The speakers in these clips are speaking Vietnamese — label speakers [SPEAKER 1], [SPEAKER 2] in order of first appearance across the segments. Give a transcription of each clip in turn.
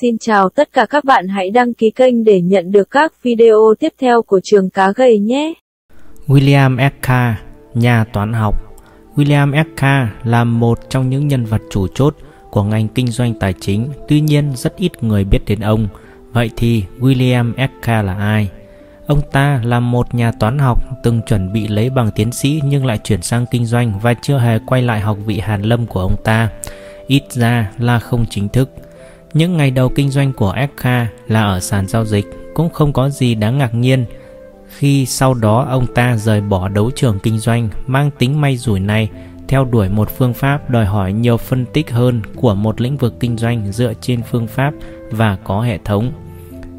[SPEAKER 1] Xin chào tất cả các bạn hãy đăng ký kênh để nhận được các video tiếp theo của trường cá gầy nhé.
[SPEAKER 2] William Eckhart, nhà toán học William Eckhart là một trong những nhân vật chủ chốt của ngành kinh doanh tài chính, tuy nhiên rất ít người biết đến ông. Vậy thì William Eckhart là ai? Ông ta là một nhà toán học từng chuẩn bị lấy bằng tiến sĩ nhưng lại chuyển sang kinh doanh và chưa hề quay lại học vị hàn lâm của ông ta. Ít ra là không chính thức. Những ngày đầu kinh doanh của Eckhart là ở sàn giao dịch cũng không có gì đáng ngạc nhiên khi sau đó ông ta rời bỏ đấu trường kinh doanh mang tính may rủi này theo đuổi một phương pháp đòi hỏi nhiều phân tích hơn của một lĩnh vực kinh doanh dựa trên phương pháp và có hệ thống.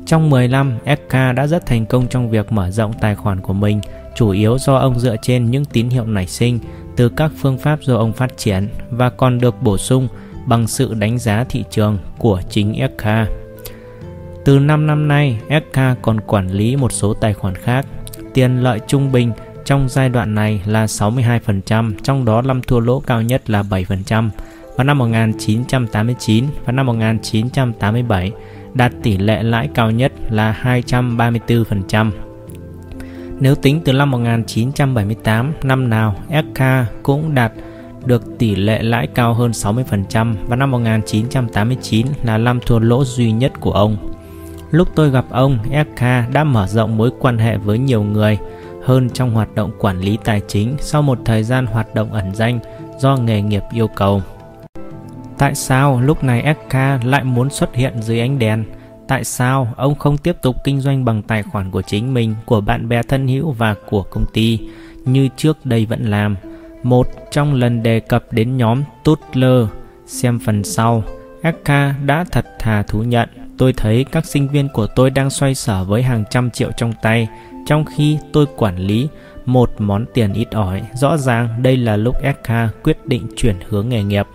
[SPEAKER 2] Trong 10 năm, FK đã rất thành công trong việc mở rộng tài khoản của mình, chủ yếu do ông dựa trên những tín hiệu nảy sinh từ các phương pháp do ông phát triển và còn được bổ sung bằng sự đánh giá thị trường của chính SK. Từ 5 năm nay, SK còn quản lý một số tài khoản khác. Tiền lợi trung bình trong giai đoạn này là 62%, trong đó năm thua lỗ cao nhất là 7%. Vào năm 1989 và năm 1987 đạt tỷ lệ lãi cao nhất là 234%. Nếu tính từ năm 1978, năm nào SK cũng đạt được tỷ lệ lãi cao hơn 60% và năm 1989 là năm thua lỗ duy nhất của ông. Lúc tôi gặp ông, SK đã mở rộng mối quan hệ với nhiều người hơn trong hoạt động quản lý tài chính sau một thời gian hoạt động ẩn danh do nghề nghiệp yêu cầu. Tại sao lúc này SK lại muốn xuất hiện dưới ánh đèn? Tại sao ông không tiếp tục kinh doanh bằng tài khoản của chính mình, của bạn bè thân hữu và của công ty như trước đây vẫn làm? Một trong lần đề cập đến nhóm Tutler, xem phần sau, Akka đã thật thà thú nhận tôi thấy các sinh viên của tôi đang xoay sở với hàng trăm triệu trong tay, trong khi tôi quản lý một món tiền ít ỏi. Rõ ràng đây là lúc Akka quyết định chuyển hướng nghề nghiệp.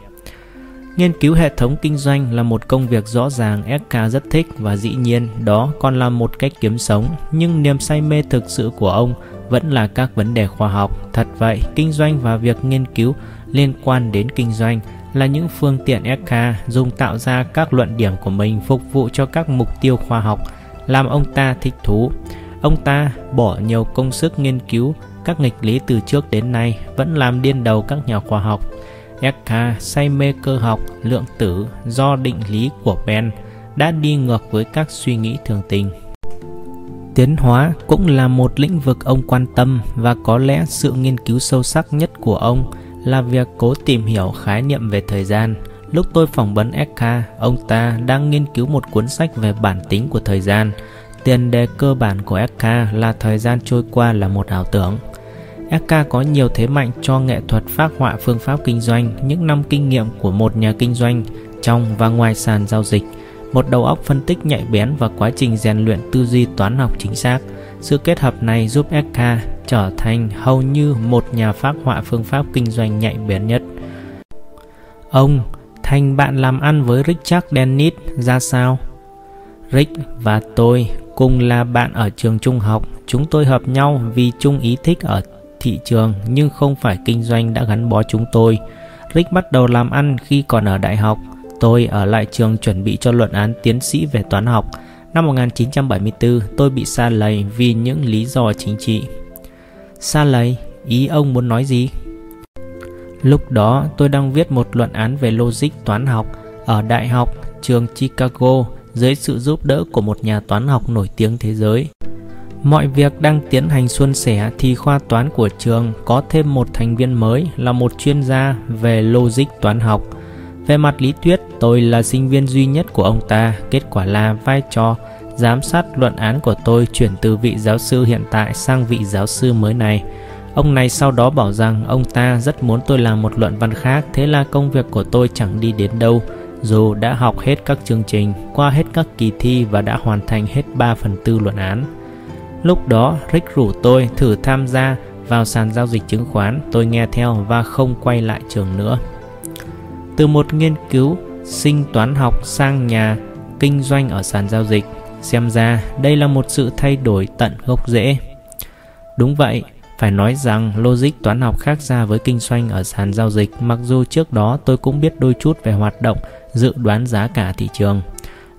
[SPEAKER 2] Nghiên cứu hệ thống kinh doanh là một công việc rõ ràng SK rất thích và dĩ nhiên đó còn là một cách kiếm sống, nhưng niềm say mê thực sự của ông vẫn là các vấn đề khoa học. Thật vậy, kinh doanh và việc nghiên cứu liên quan đến kinh doanh là những phương tiện SK dùng tạo ra các luận điểm của mình phục vụ cho các mục tiêu khoa học, làm ông ta thích thú. Ông ta bỏ nhiều công sức nghiên cứu các nghịch lý từ trước đến nay vẫn làm điên đầu các nhà khoa học. Eka say mê cơ học, lượng tử do định lý của Ben đã đi ngược với các suy nghĩ thường tình. Tiến hóa cũng là một lĩnh vực ông quan tâm và có lẽ sự nghiên cứu sâu sắc nhất của ông là việc cố tìm hiểu khái niệm về thời gian. Lúc tôi phỏng vấn Eka, ông ta đang nghiên cứu một cuốn sách về bản tính của thời gian. Tiền đề cơ bản của Eka là thời gian trôi qua là một ảo tưởng. Eka có nhiều thế mạnh cho nghệ thuật phác họa phương pháp kinh doanh, những năm kinh nghiệm của một nhà kinh doanh trong và ngoài sàn giao dịch, một đầu óc phân tích nhạy bén và quá trình rèn luyện tư duy toán học chính xác. Sự kết hợp này giúp Eka trở thành hầu như một nhà phác họa phương pháp kinh doanh nhạy bén nhất. Ông thành bạn làm ăn với Richard Dennis ra sao? Rick và tôi cùng là bạn ở trường trung học. Chúng tôi hợp nhau vì chung ý thích ở thị trường nhưng không phải kinh doanh đã gắn bó chúng tôi. Rick bắt đầu làm ăn khi còn ở đại học. Tôi ở lại trường chuẩn bị cho luận án tiến sĩ về toán học. Năm 1974, tôi bị xa lầy vì những lý do chính trị. Xa lầy, ý ông muốn nói gì? Lúc đó tôi đang viết một luận án về logic toán học ở Đại học trường Chicago dưới sự giúp đỡ của một nhà toán học nổi tiếng thế giới. Mọi việc đang tiến hành suôn sẻ thì khoa toán của trường có thêm một thành viên mới là một chuyên gia về logic toán học. Về mặt lý thuyết, tôi là sinh viên duy nhất của ông ta, kết quả là vai trò giám sát luận án của tôi chuyển từ vị giáo sư hiện tại sang vị giáo sư mới này. Ông này sau đó bảo rằng ông ta rất muốn tôi làm một luận văn khác, thế là công việc của tôi chẳng đi đến đâu. Dù đã học hết các chương trình, qua hết các kỳ thi và đã hoàn thành hết 3 phần tư luận án. Lúc đó, Rick rủ tôi thử tham gia vào sàn giao dịch chứng khoán, tôi nghe theo và không quay lại trường nữa. Từ một nghiên cứu sinh toán học sang nhà kinh doanh ở sàn giao dịch, xem ra đây là một sự thay đổi tận gốc rễ. Đúng vậy, phải nói rằng logic toán học khác ra với kinh doanh ở sàn giao dịch mặc dù trước đó tôi cũng biết đôi chút về hoạt động dự đoán giá cả thị trường.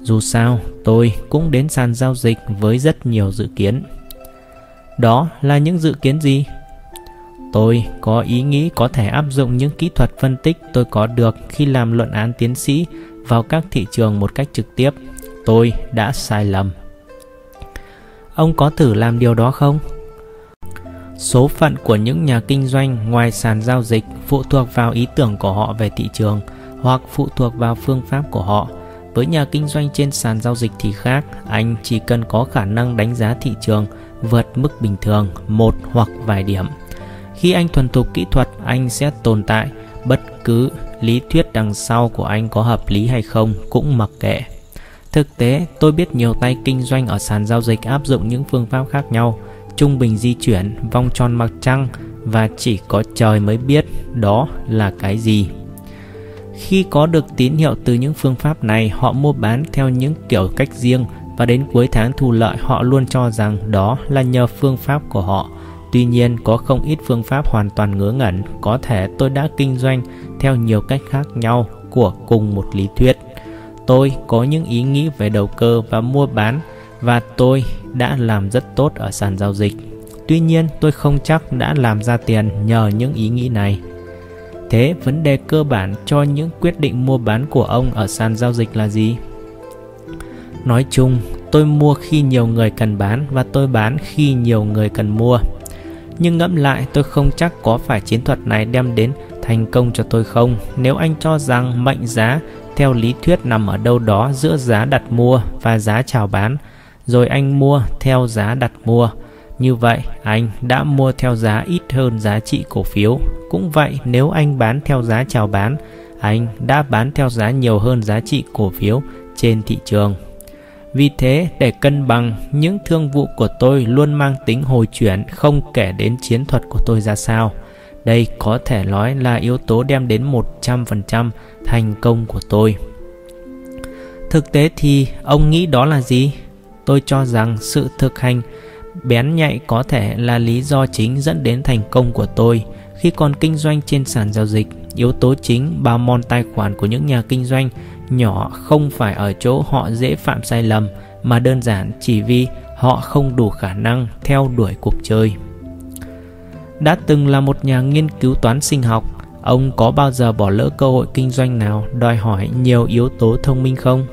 [SPEAKER 2] Dù sao, tôi cũng đến sàn giao dịch với rất nhiều dự kiến. Đó là những dự kiến gì? Tôi có ý nghĩ có thể áp dụng những kỹ thuật phân tích tôi có được khi làm luận án tiến sĩ vào các thị trường một cách trực tiếp. Tôi đã sai lầm. Ông có thử làm điều đó không? Số phận của những nhà kinh doanh ngoài sàn giao dịch phụ thuộc vào ý tưởng của họ về thị trường hoặc phụ thuộc vào phương pháp của họ. Với nhà kinh doanh trên sàn giao dịch thì khác, anh chỉ cần có khả năng đánh giá thị trường vượt mức bình thường một hoặc vài điểm. Khi anh thuần thục kỹ thuật, anh sẽ tồn tại, bất cứ lý thuyết đằng sau của anh có hợp lý hay không cũng mặc kệ. Thực tế, tôi biết nhiều tay kinh doanh ở sàn giao dịch áp dụng những phương pháp khác nhau, trung bình di chuyển, vòng tròn mặt trăng và chỉ có trời mới biết đó là cái gì. Khi có được tín hiệu từ những phương pháp này, họ mua bán theo những kiểu cách riêng và đến cuối tháng thu lợi họ luôn cho rằng đó là nhờ phương pháp của họ. Tuy nhiên, có không ít phương pháp hoàn toàn ngớ ngẩn, có thể tôi đã kinh doanh theo nhiều cách khác nhau của cùng một lý thuyết. Tôi có những ý nghĩ về đầu cơ và mua bán và tôi đã làm rất tốt ở sàn giao dịch. Tuy nhiên, tôi không chắc đã làm ra tiền nhờ những ý nghĩ này. Thế vấn đề cơ bản cho những quyết định mua bán của ông ở sàn giao dịch là gì? Nói chung, tôi mua khi nhiều người cần bán và tôi bán khi nhiều người cần mua. Nhưng ngẫm lại tôi không chắc có phải chiến thuật này đem đến thành công cho tôi không nếu anh cho rằng mệnh giá theo lý thuyết nằm ở đâu đó giữa giá đặt mua và giá chào bán rồi anh mua theo giá đặt mua như vậy anh đã mua theo giá ít hơn giá trị cổ phiếu cũng vậy nếu anh bán theo giá chào bán anh đã bán theo giá nhiều hơn giá trị cổ phiếu trên thị trường vì thế, để cân bằng, những thương vụ của tôi luôn mang tính hồi chuyển không kể đến chiến thuật của tôi ra sao. Đây có thể nói là yếu tố đem đến 100% thành công của tôi. Thực tế thì ông nghĩ đó là gì? Tôi cho rằng sự thực hành bén nhạy có thể là lý do chính dẫn đến thành công của tôi khi còn kinh doanh trên sàn giao dịch. Yếu tố chính bao mòn tài khoản của những nhà kinh doanh nhỏ không phải ở chỗ họ dễ phạm sai lầm mà đơn giản chỉ vì họ không đủ khả năng theo đuổi cuộc chơi. Đã từng là một nhà nghiên cứu toán sinh học, ông có bao giờ bỏ lỡ cơ hội kinh doanh nào đòi hỏi nhiều yếu tố thông minh không?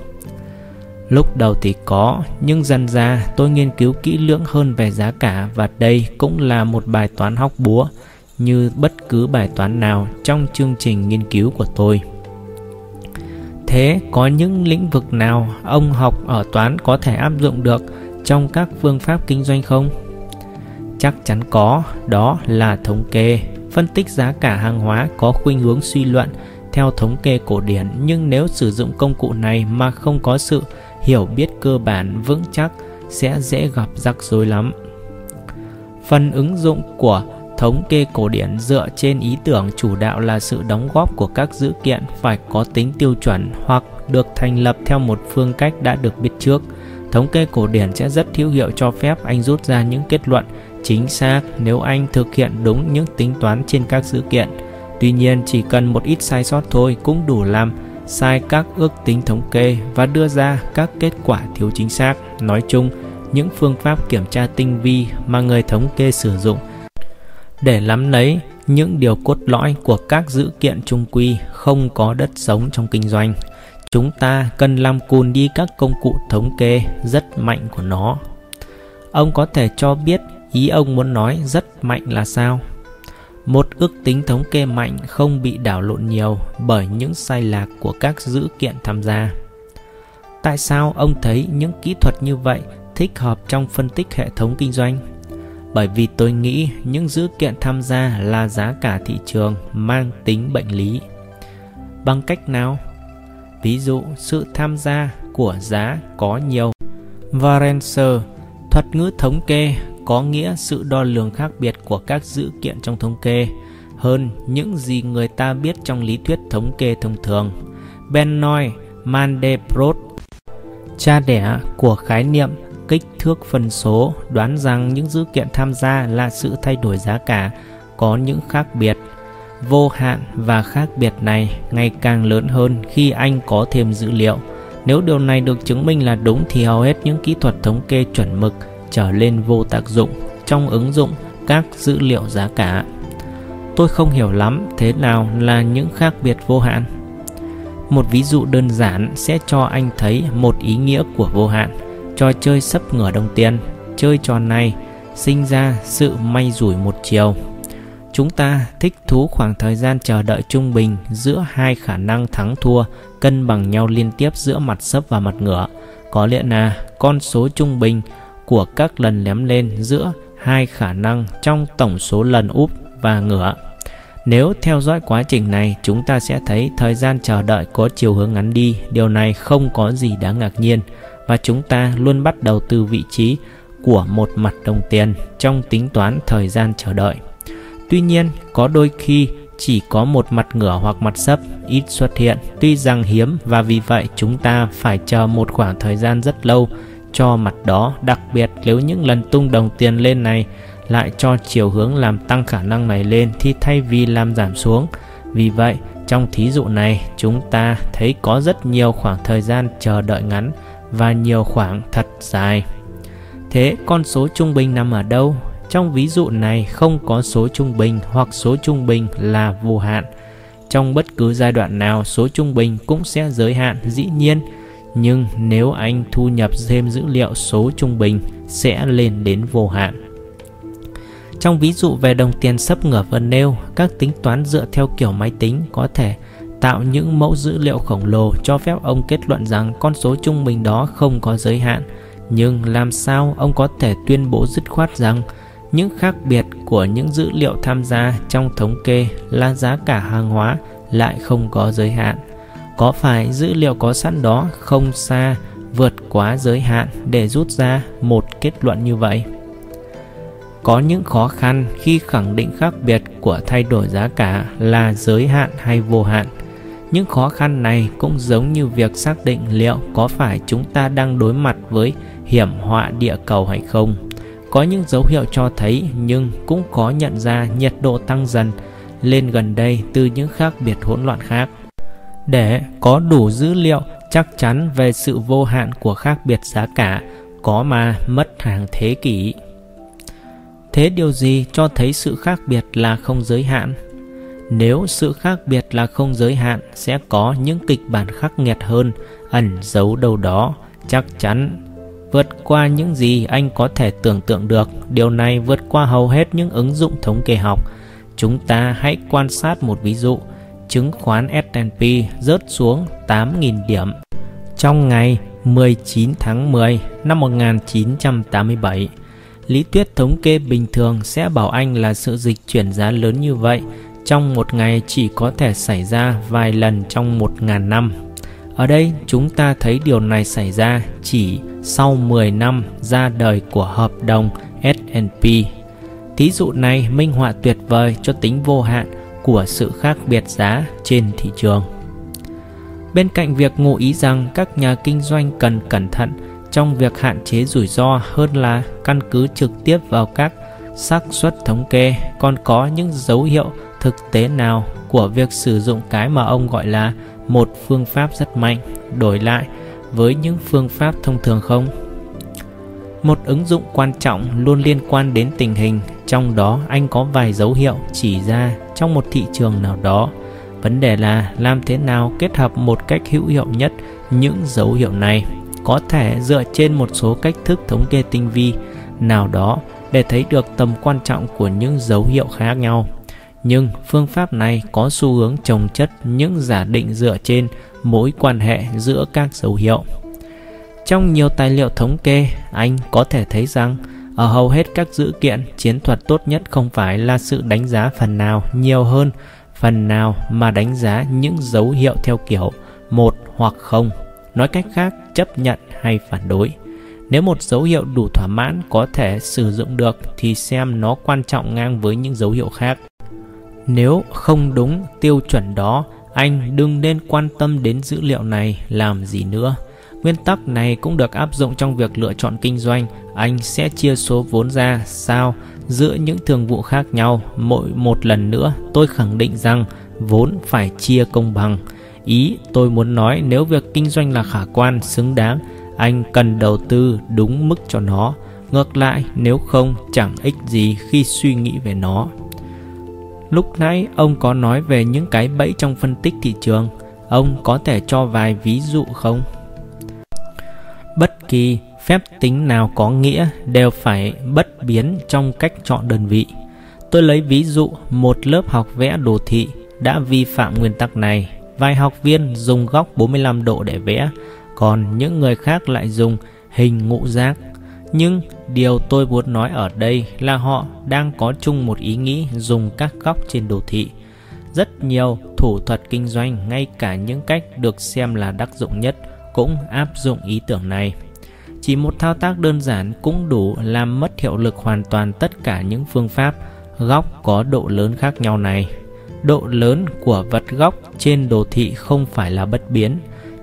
[SPEAKER 2] Lúc đầu thì có, nhưng dần ra tôi nghiên cứu kỹ lưỡng hơn về giá cả và đây cũng là một bài toán hóc búa như bất cứ bài toán nào trong chương trình nghiên cứu của tôi. Thế có những lĩnh vực nào ông học ở toán có thể áp dụng được trong các phương pháp kinh doanh không? Chắc chắn có, đó là thống kê. Phân tích giá cả hàng hóa có khuynh hướng suy luận theo thống kê cổ điển nhưng nếu sử dụng công cụ này mà không có sự hiểu biết cơ bản vững chắc sẽ dễ gặp rắc rối lắm. Phần ứng dụng của thống kê cổ điển dựa trên ý tưởng chủ đạo là sự đóng góp của các dữ kiện phải có tính tiêu chuẩn hoặc được thành lập theo một phương cách đã được biết trước. Thống kê cổ điển sẽ rất hữu hiệu cho phép anh rút ra những kết luận chính xác nếu anh thực hiện đúng những tính toán trên các dữ kiện. Tuy nhiên, chỉ cần một ít sai sót thôi cũng đủ làm sai các ước tính thống kê và đưa ra các kết quả thiếu chính xác. Nói chung, những phương pháp kiểm tra tinh vi mà người thống kê sử dụng để lắm lấy những điều cốt lõi của các dữ kiện trung quy không có đất sống trong kinh doanh. Chúng ta cần làm cùn đi các công cụ thống kê rất mạnh của nó. Ông có thể cho biết ý ông muốn nói rất mạnh là sao? Một ước tính thống kê mạnh không bị đảo lộn nhiều bởi những sai lạc của các dữ kiện tham gia. Tại sao ông thấy những kỹ thuật như vậy thích hợp trong phân tích hệ thống kinh doanh? bởi vì tôi nghĩ những dữ kiện tham gia là giá cả thị trường mang tính bệnh lý. Bằng cách nào? Ví dụ, sự tham gia của giá có nhiều. Varenser, thuật ngữ thống kê có nghĩa sự đo lường khác biệt của các dữ kiện trong thống kê hơn những gì người ta biết trong lý thuyết thống kê thông thường. Benoit Mandelbrot, cha đẻ của khái niệm kích thước phân số đoán rằng những dữ kiện tham gia là sự thay đổi giá cả có những khác biệt vô hạn và khác biệt này ngày càng lớn hơn khi anh có thêm dữ liệu Nếu điều này được chứng minh là đúng thì hầu hết những kỹ thuật thống kê chuẩn mực trở lên vô tác dụng trong ứng dụng các dữ liệu giá cả. Tôi không hiểu lắm thế nào là những khác biệt vô hạn. Một ví dụ đơn giản sẽ cho anh thấy một ý nghĩa của vô hạn. Trò chơi sấp ngửa đồng tiền, chơi trò này sinh ra sự may rủi một chiều. Chúng ta thích thú khoảng thời gian chờ đợi trung bình giữa hai khả năng thắng thua cân bằng nhau liên tiếp giữa mặt sấp và mặt ngửa. Có lẽ là con số trung bình của các lần ném lên giữa hai khả năng trong tổng số lần úp và ngửa. Nếu theo dõi quá trình này, chúng ta sẽ thấy thời gian chờ đợi có chiều hướng ngắn đi, điều này không có gì đáng ngạc nhiên và chúng ta luôn bắt đầu từ vị trí của một mặt đồng tiền trong tính toán thời gian chờ đợi. Tuy nhiên, có đôi khi chỉ có một mặt ngửa hoặc mặt sấp ít xuất hiện, tuy rằng hiếm và vì vậy chúng ta phải chờ một khoảng thời gian rất lâu cho mặt đó, đặc biệt nếu những lần tung đồng tiền lên này lại cho chiều hướng làm tăng khả năng này lên thì thay vì làm giảm xuống. Vì vậy, trong thí dụ này, chúng ta thấy có rất nhiều khoảng thời gian chờ đợi ngắn và nhiều khoảng thật dài. Thế con số trung bình nằm ở đâu? Trong ví dụ này không có số trung bình hoặc số trung bình là vô hạn. Trong bất cứ giai đoạn nào số trung bình cũng sẽ giới hạn dĩ nhiên, nhưng nếu anh thu nhập thêm dữ liệu số trung bình sẽ lên đến vô hạn. Trong ví dụ về đồng tiền sấp ngửa vừa nêu, các tính toán dựa theo kiểu máy tính có thể tạo những mẫu dữ liệu khổng lồ cho phép ông kết luận rằng con số trung bình đó không có giới hạn. Nhưng làm sao ông có thể tuyên bố dứt khoát rằng những khác biệt của những dữ liệu tham gia trong thống kê là giá cả hàng hóa lại không có giới hạn? Có phải dữ liệu có sẵn đó không xa vượt quá giới hạn để rút ra một kết luận như vậy? có những khó khăn khi khẳng định khác biệt của thay đổi giá cả là giới hạn hay vô hạn. Những khó khăn này cũng giống như việc xác định liệu có phải chúng ta đang đối mặt với hiểm họa địa cầu hay không. Có những dấu hiệu cho thấy nhưng cũng có nhận ra nhiệt độ tăng dần lên gần đây từ những khác biệt hỗn loạn khác để có đủ dữ liệu chắc chắn về sự vô hạn của khác biệt giá cả có mà mất hàng thế kỷ Thế điều gì cho thấy sự khác biệt là không giới hạn? Nếu sự khác biệt là không giới hạn sẽ có những kịch bản khắc nghiệt hơn ẩn giấu đâu đó, chắc chắn vượt qua những gì anh có thể tưởng tượng được. Điều này vượt qua hầu hết những ứng dụng thống kê học. Chúng ta hãy quan sát một ví dụ. Chứng khoán S&P rớt xuống 8.000 điểm trong ngày 19 tháng 10 năm 1987 Lý thuyết thống kê bình thường sẽ bảo anh là sự dịch chuyển giá lớn như vậy trong một ngày chỉ có thể xảy ra vài lần trong 1.000 năm. Ở đây chúng ta thấy điều này xảy ra chỉ sau 10 năm ra đời của hợp đồng S&P. Thí dụ này minh họa tuyệt vời cho tính vô hạn của sự khác biệt giá trên thị trường. Bên cạnh việc ngụ ý rằng các nhà kinh doanh cần cẩn thận trong việc hạn chế rủi ro hơn là căn cứ trực tiếp vào các xác suất thống kê, còn có những dấu hiệu thực tế nào của việc sử dụng cái mà ông gọi là một phương pháp rất mạnh đổi lại với những phương pháp thông thường không một ứng dụng quan trọng luôn liên quan đến tình hình, trong đó anh có vài dấu hiệu chỉ ra trong một thị trường nào đó. Vấn đề là làm thế nào kết hợp một cách hữu hiệu nhất những dấu hiệu này. Có thể dựa trên một số cách thức thống kê tinh vi nào đó để thấy được tầm quan trọng của những dấu hiệu khác nhau. Nhưng phương pháp này có xu hướng trồng chất những giả định dựa trên mối quan hệ giữa các dấu hiệu. Trong nhiều tài liệu thống kê, anh có thể thấy rằng ở hầu hết các dữ kiện, chiến thuật tốt nhất không phải là sự đánh giá phần nào nhiều hơn, phần nào mà đánh giá những dấu hiệu theo kiểu một hoặc không. Nói cách khác, chấp nhận hay phản đối. Nếu một dấu hiệu đủ thỏa mãn có thể sử dụng được thì xem nó quan trọng ngang với những dấu hiệu khác. Nếu không đúng tiêu chuẩn đó, anh đừng nên quan tâm đến dữ liệu này làm gì nữa nguyên tắc này cũng được áp dụng trong việc lựa chọn kinh doanh anh sẽ chia số vốn ra sao giữa những thường vụ khác nhau mỗi một lần nữa tôi khẳng định rằng vốn phải chia công bằng Ý tôi muốn nói nếu việc kinh doanh là khả quan, xứng đáng, anh cần đầu tư đúng mức cho nó. Ngược lại, nếu không chẳng ích gì khi suy nghĩ về nó. Lúc nãy ông có nói về những cái bẫy trong phân tích thị trường. Ông có thể cho vài ví dụ không? Bất kỳ phép tính nào có nghĩa đều phải bất biến trong cách chọn đơn vị. Tôi lấy ví dụ một lớp học vẽ đồ thị đã vi phạm nguyên tắc này. Vài học viên dùng góc 45 độ để vẽ, còn những người khác lại dùng hình ngũ giác. Nhưng điều tôi muốn nói ở đây là họ đang có chung một ý nghĩ dùng các góc trên đồ thị. Rất nhiều thủ thuật kinh doanh, ngay cả những cách được xem là đắc dụng nhất, cũng áp dụng ý tưởng này. Chỉ một thao tác đơn giản cũng đủ làm mất hiệu lực hoàn toàn tất cả những phương pháp góc có độ lớn khác nhau này. Độ lớn của vật góc trên đồ thị không phải là bất biến.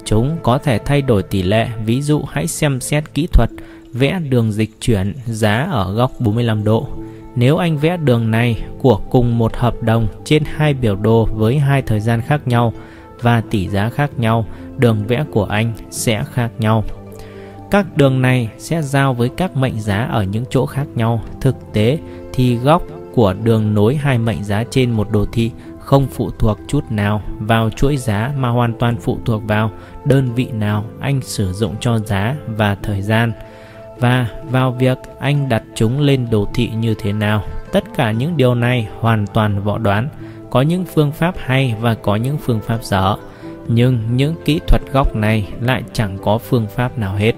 [SPEAKER 2] Chúng có thể thay đổi tỷ lệ, ví dụ hãy xem xét kỹ thuật vẽ đường dịch chuyển giá ở góc 45 độ. Nếu anh vẽ đường này của cùng một hợp đồng trên hai biểu đồ với hai thời gian khác nhau và tỷ giá khác nhau, đường vẽ của anh sẽ khác nhau. Các đường này sẽ giao với các mệnh giá ở những chỗ khác nhau. Thực tế thì góc của đường nối hai mệnh giá trên một đồ thị không phụ thuộc chút nào vào chuỗi giá mà hoàn toàn phụ thuộc vào đơn vị nào anh sử dụng cho giá và thời gian và vào việc anh đặt chúng lên đồ thị như thế nào. Tất cả những điều này hoàn toàn võ đoán, có những phương pháp hay và có những phương pháp dở, nhưng những kỹ thuật góc này lại chẳng có phương pháp nào hết.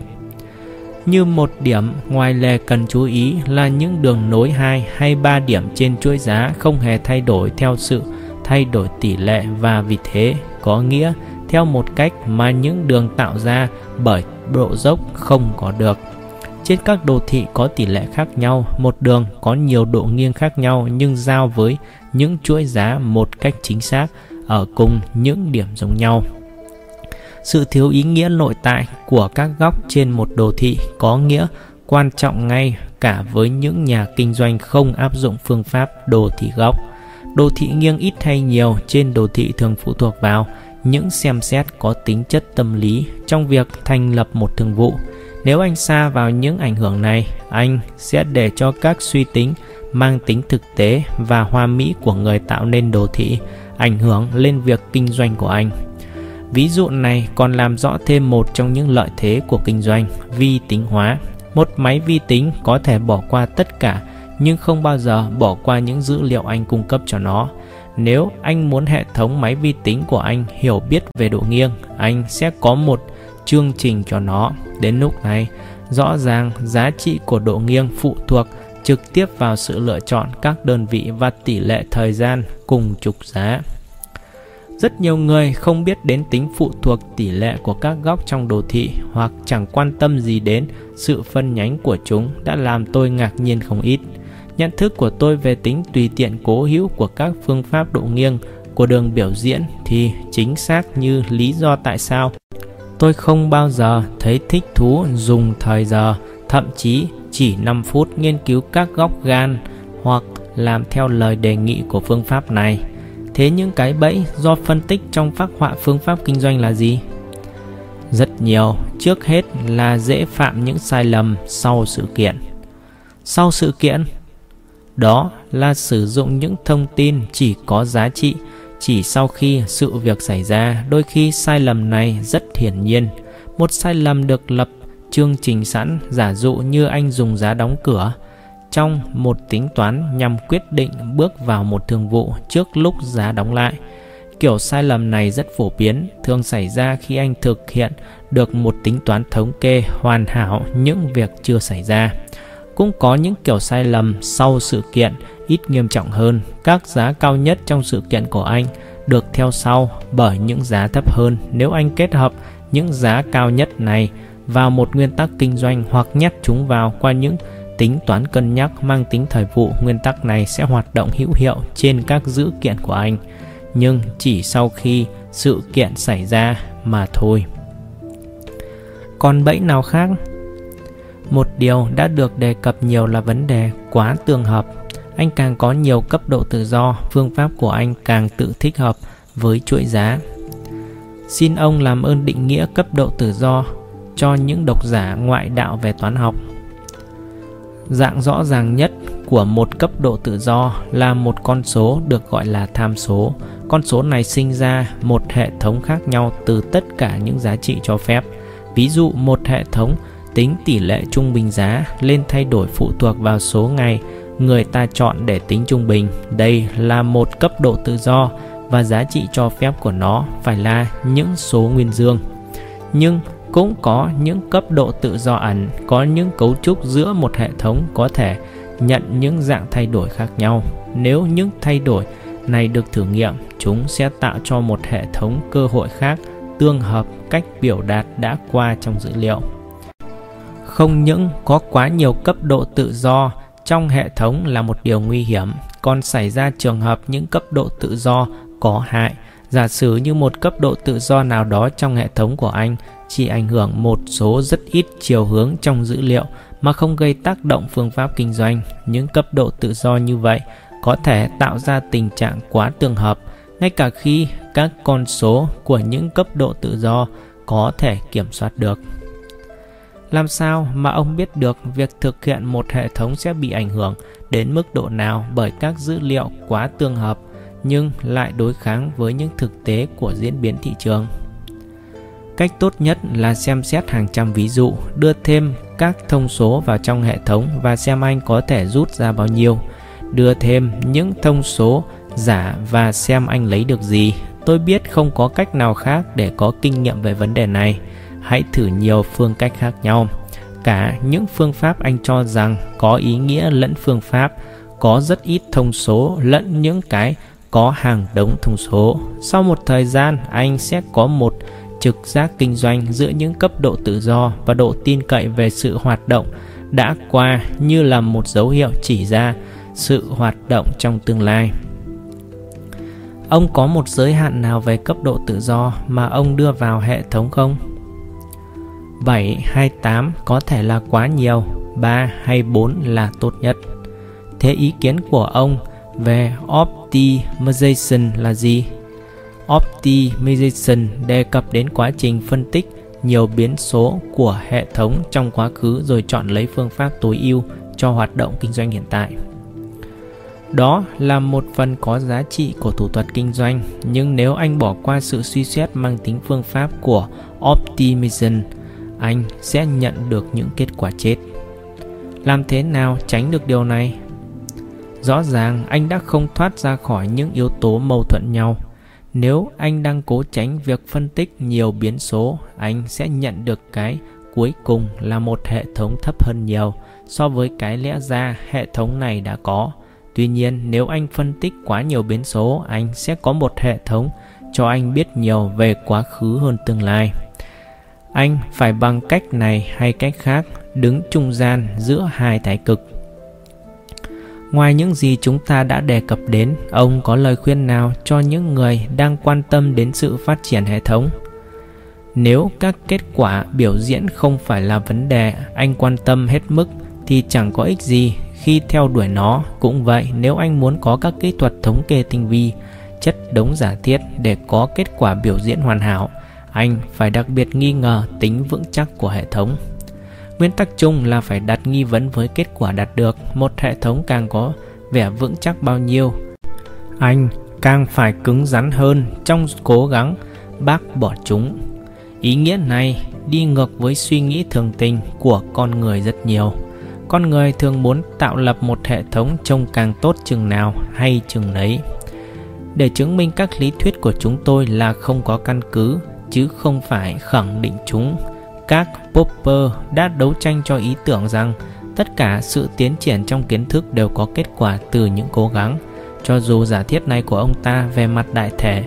[SPEAKER 2] Như một điểm ngoài lề cần chú ý là những đường nối 2 hay 3 điểm trên chuỗi giá không hề thay đổi theo sự thay đổi tỷ lệ và vì thế có nghĩa theo một cách mà những đường tạo ra bởi độ dốc không có được. Trên các đồ thị có tỷ lệ khác nhau, một đường có nhiều độ nghiêng khác nhau nhưng giao với những chuỗi giá một cách chính xác ở cùng những điểm giống nhau. Sự thiếu ý nghĩa nội tại của các góc trên một đồ thị có nghĩa quan trọng ngay cả với những nhà kinh doanh không áp dụng phương pháp đồ thị góc. Đồ thị nghiêng ít hay nhiều trên đồ thị thường phụ thuộc vào những xem xét có tính chất tâm lý trong việc thành lập một thương vụ. Nếu anh xa vào những ảnh hưởng này, anh sẽ để cho các suy tính mang tính thực tế và hoa mỹ của người tạo nên đồ thị ảnh hưởng lên việc kinh doanh của anh. Ví dụ này còn làm rõ thêm một trong những lợi thế của kinh doanh, vi tính hóa. Một máy vi tính có thể bỏ qua tất cả nhưng không bao giờ bỏ qua những dữ liệu anh cung cấp cho nó. Nếu anh muốn hệ thống máy vi tính của anh hiểu biết về độ nghiêng, anh sẽ có một chương trình cho nó. Đến lúc này, rõ ràng giá trị của độ nghiêng phụ thuộc trực tiếp vào sự lựa chọn các đơn vị và tỷ lệ thời gian cùng trục giá. Rất nhiều người không biết đến tính phụ thuộc tỷ lệ của các góc trong đồ thị hoặc chẳng quan tâm gì đến sự phân nhánh của chúng đã làm tôi ngạc nhiên không ít. Nhận thức của tôi về tính tùy tiện cố hữu của các phương pháp độ nghiêng của đường biểu diễn thì chính xác như lý do tại sao tôi không bao giờ thấy thích thú dùng thời giờ, thậm chí chỉ 5 phút nghiên cứu các góc gan hoặc làm theo lời đề nghị của phương pháp này. Thế những cái bẫy do phân tích trong phác họa phương pháp kinh doanh là gì? Rất nhiều, trước hết là dễ phạm những sai lầm sau sự kiện. Sau sự kiện, đó là sử dụng những thông tin chỉ có giá trị chỉ sau khi sự việc xảy ra đôi khi sai lầm này rất hiển nhiên một sai lầm được lập chương trình sẵn giả dụ như anh dùng giá đóng cửa. Trong một tính toán nhằm quyết định bước vào một thương vụ trước lúc giá đóng lại. Kiểu sai lầm này rất phổ biến, thường xảy ra khi anh thực hiện được một tính toán thống kê hoàn hảo những việc chưa xảy ra. Cũng có những kiểu sai lầm sau sự kiện ít nghiêm trọng hơn. Các giá cao nhất trong sự kiện của anh được theo sau bởi những giá thấp hơn. Nếu anh kết hợp những giá cao nhất này vào một nguyên tắc kinh doanh hoặc nhét chúng vào qua những tính toán cân nhắc mang tính thời vụ nguyên tắc này sẽ hoạt động hữu hiệu trên các dữ kiện của anh nhưng chỉ sau khi sự kiện xảy ra mà thôi còn bẫy nào khác một điều đã được đề cập nhiều là vấn đề quá tương hợp. Anh càng có nhiều cấp độ tự do, phương pháp của anh càng tự thích hợp với chuỗi giá. Xin ông làm ơn định nghĩa cấp độ tự do cho những độc giả ngoại đạo về toán học. Dạng rõ ràng nhất của một cấp độ tự do là một con số được gọi là tham số. Con số này sinh ra một hệ thống khác nhau từ tất cả những giá trị cho phép. Ví dụ, một hệ thống tính tỷ lệ trung bình giá lên thay đổi phụ thuộc vào số ngày người ta chọn để tính trung bình. Đây là một cấp độ tự do và giá trị cho phép của nó phải là những số nguyên dương. Nhưng cũng có những cấp độ tự do ẩn, có những cấu trúc giữa một hệ thống có thể nhận những dạng thay đổi khác nhau. Nếu những thay đổi này được thử nghiệm, chúng sẽ tạo cho một hệ thống cơ hội khác tương hợp cách biểu đạt đã qua trong dữ liệu. Không những có quá nhiều cấp độ tự do trong hệ thống là một điều nguy hiểm, còn xảy ra trường hợp những cấp độ tự do có hại. Giả sử như một cấp độ tự do nào đó trong hệ thống của anh chỉ ảnh hưởng một số rất ít chiều hướng trong dữ liệu mà không gây tác động phương pháp kinh doanh. Những cấp độ tự do như vậy có thể tạo ra tình trạng quá tương hợp, ngay cả khi các con số của những cấp độ tự do có thể kiểm soát được. Làm sao mà ông biết được việc thực hiện một hệ thống sẽ bị ảnh hưởng đến mức độ nào bởi các dữ liệu quá tương hợp nhưng lại đối kháng với những thực tế của diễn biến thị trường? Cách tốt nhất là xem xét hàng trăm ví dụ, đưa thêm các thông số vào trong hệ thống và xem anh có thể rút ra bao nhiêu. Đưa thêm những thông số giả và xem anh lấy được gì. Tôi biết không có cách nào khác để có kinh nghiệm về vấn đề này hãy thử nhiều phương cách khác nhau. Cả những phương pháp anh cho rằng có ý nghĩa lẫn phương pháp có rất ít thông số lẫn những cái có hàng đống thông số. Sau một thời gian, anh sẽ có một trực giác kinh doanh giữa những cấp độ tự do và độ tin cậy về sự hoạt động đã qua như là một dấu hiệu chỉ ra sự hoạt động trong tương lai. Ông có một giới hạn nào về cấp độ tự do mà ông đưa vào hệ thống không? 7 hay 8 có thể là quá nhiều, 3 hay 4 là tốt nhất. Thế ý kiến của ông về optimization là gì? Optimization đề cập đến quá trình phân tích nhiều biến số của hệ thống trong quá khứ rồi chọn lấy phương pháp tối ưu cho hoạt động kinh doanh hiện tại. Đó là một phần có giá trị của thủ thuật kinh doanh, nhưng nếu anh bỏ qua sự suy xét mang tính phương pháp của optimization anh sẽ nhận được những kết quả chết. Làm thế nào tránh được điều này? Rõ ràng anh đã không thoát ra khỏi những yếu tố mâu thuẫn nhau. Nếu anh đang cố tránh việc phân tích nhiều biến số, anh sẽ nhận được cái cuối cùng là một hệ thống thấp hơn nhiều so với cái lẽ ra hệ thống này đã có. Tuy nhiên, nếu anh phân tích quá nhiều biến số, anh sẽ có một hệ thống cho anh biết nhiều về quá khứ hơn tương lai anh phải bằng cách này hay cách khác đứng trung gian giữa hai thái cực ngoài những gì chúng ta đã đề cập đến, ông có lời khuyên nào cho những người đang quan tâm đến sự phát triển hệ thống nếu các kết quả biểu diễn không phải là vấn đề anh quan tâm hết mức, thì chẳng có ích gì khi theo đuổi nó cũng vậy, nếu anh muốn có các kỹ thuật thống kê tinh vi, chất đống giả thiết để có kết quả biểu diễn hoàn hảo, anh phải đặc biệt nghi ngờ tính vững chắc của hệ thống. Nguyên tắc chung là phải đặt nghi vấn với kết quả đạt được, một hệ thống càng có vẻ vững chắc bao nhiêu. Anh càng phải cứng rắn hơn trong cố gắng bác bỏ chúng. Ý nghĩa này đi ngược với suy nghĩ thường tình của con người rất nhiều. Con người thường muốn tạo lập một hệ thống trông càng tốt chừng nào hay chừng đấy. Để chứng minh các lý thuyết của chúng tôi là không có căn cứ chứ không phải khẳng định chúng. Các Popper đã đấu tranh cho ý tưởng rằng tất cả sự tiến triển trong kiến thức đều có kết quả từ những cố gắng, cho dù giả thiết này của ông ta về mặt đại thể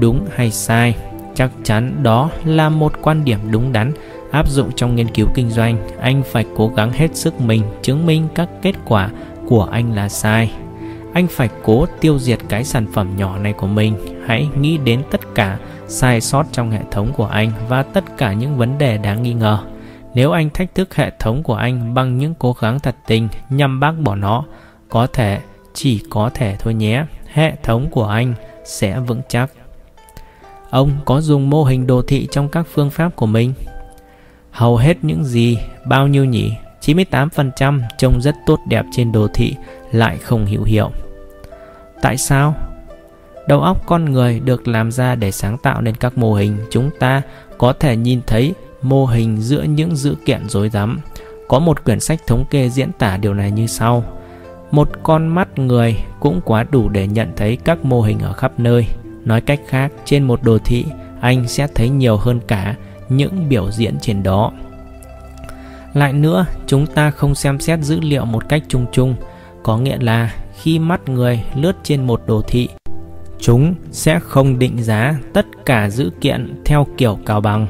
[SPEAKER 2] đúng hay sai. Chắc chắn đó là một quan điểm đúng đắn áp dụng trong nghiên cứu kinh doanh. Anh phải cố gắng hết sức mình chứng minh các kết quả của anh là sai anh phải cố tiêu diệt cái sản phẩm nhỏ này của mình hãy nghĩ đến tất cả sai sót trong hệ thống của anh và tất cả những vấn đề đáng nghi ngờ nếu anh thách thức hệ thống của anh bằng những cố gắng thật tình nhằm bác bỏ nó có thể chỉ có thể thôi nhé hệ thống của anh sẽ vững chắc ông có dùng mô hình đồ thị trong các phương pháp của mình? Hầu hết những gì, bao nhiêu nhỉ? 98% trông rất tốt đẹp trên đồ thị lại không hữu hiệu. Tại sao? Đầu óc con người được làm ra để sáng tạo nên các mô hình. Chúng ta có thể nhìn thấy mô hình giữa những dữ kiện rối rắm. Có một quyển sách thống kê diễn tả điều này như sau. Một con mắt người cũng quá đủ để nhận thấy các mô hình ở khắp nơi. Nói cách khác, trên một đồ thị, anh sẽ thấy nhiều hơn cả những biểu diễn trên đó. Lại nữa, chúng ta không xem xét dữ liệu một cách chung chung, có nghĩa là khi mắt người lướt trên một đồ thị, chúng sẽ không định giá tất cả dữ kiện theo kiểu cào bằng.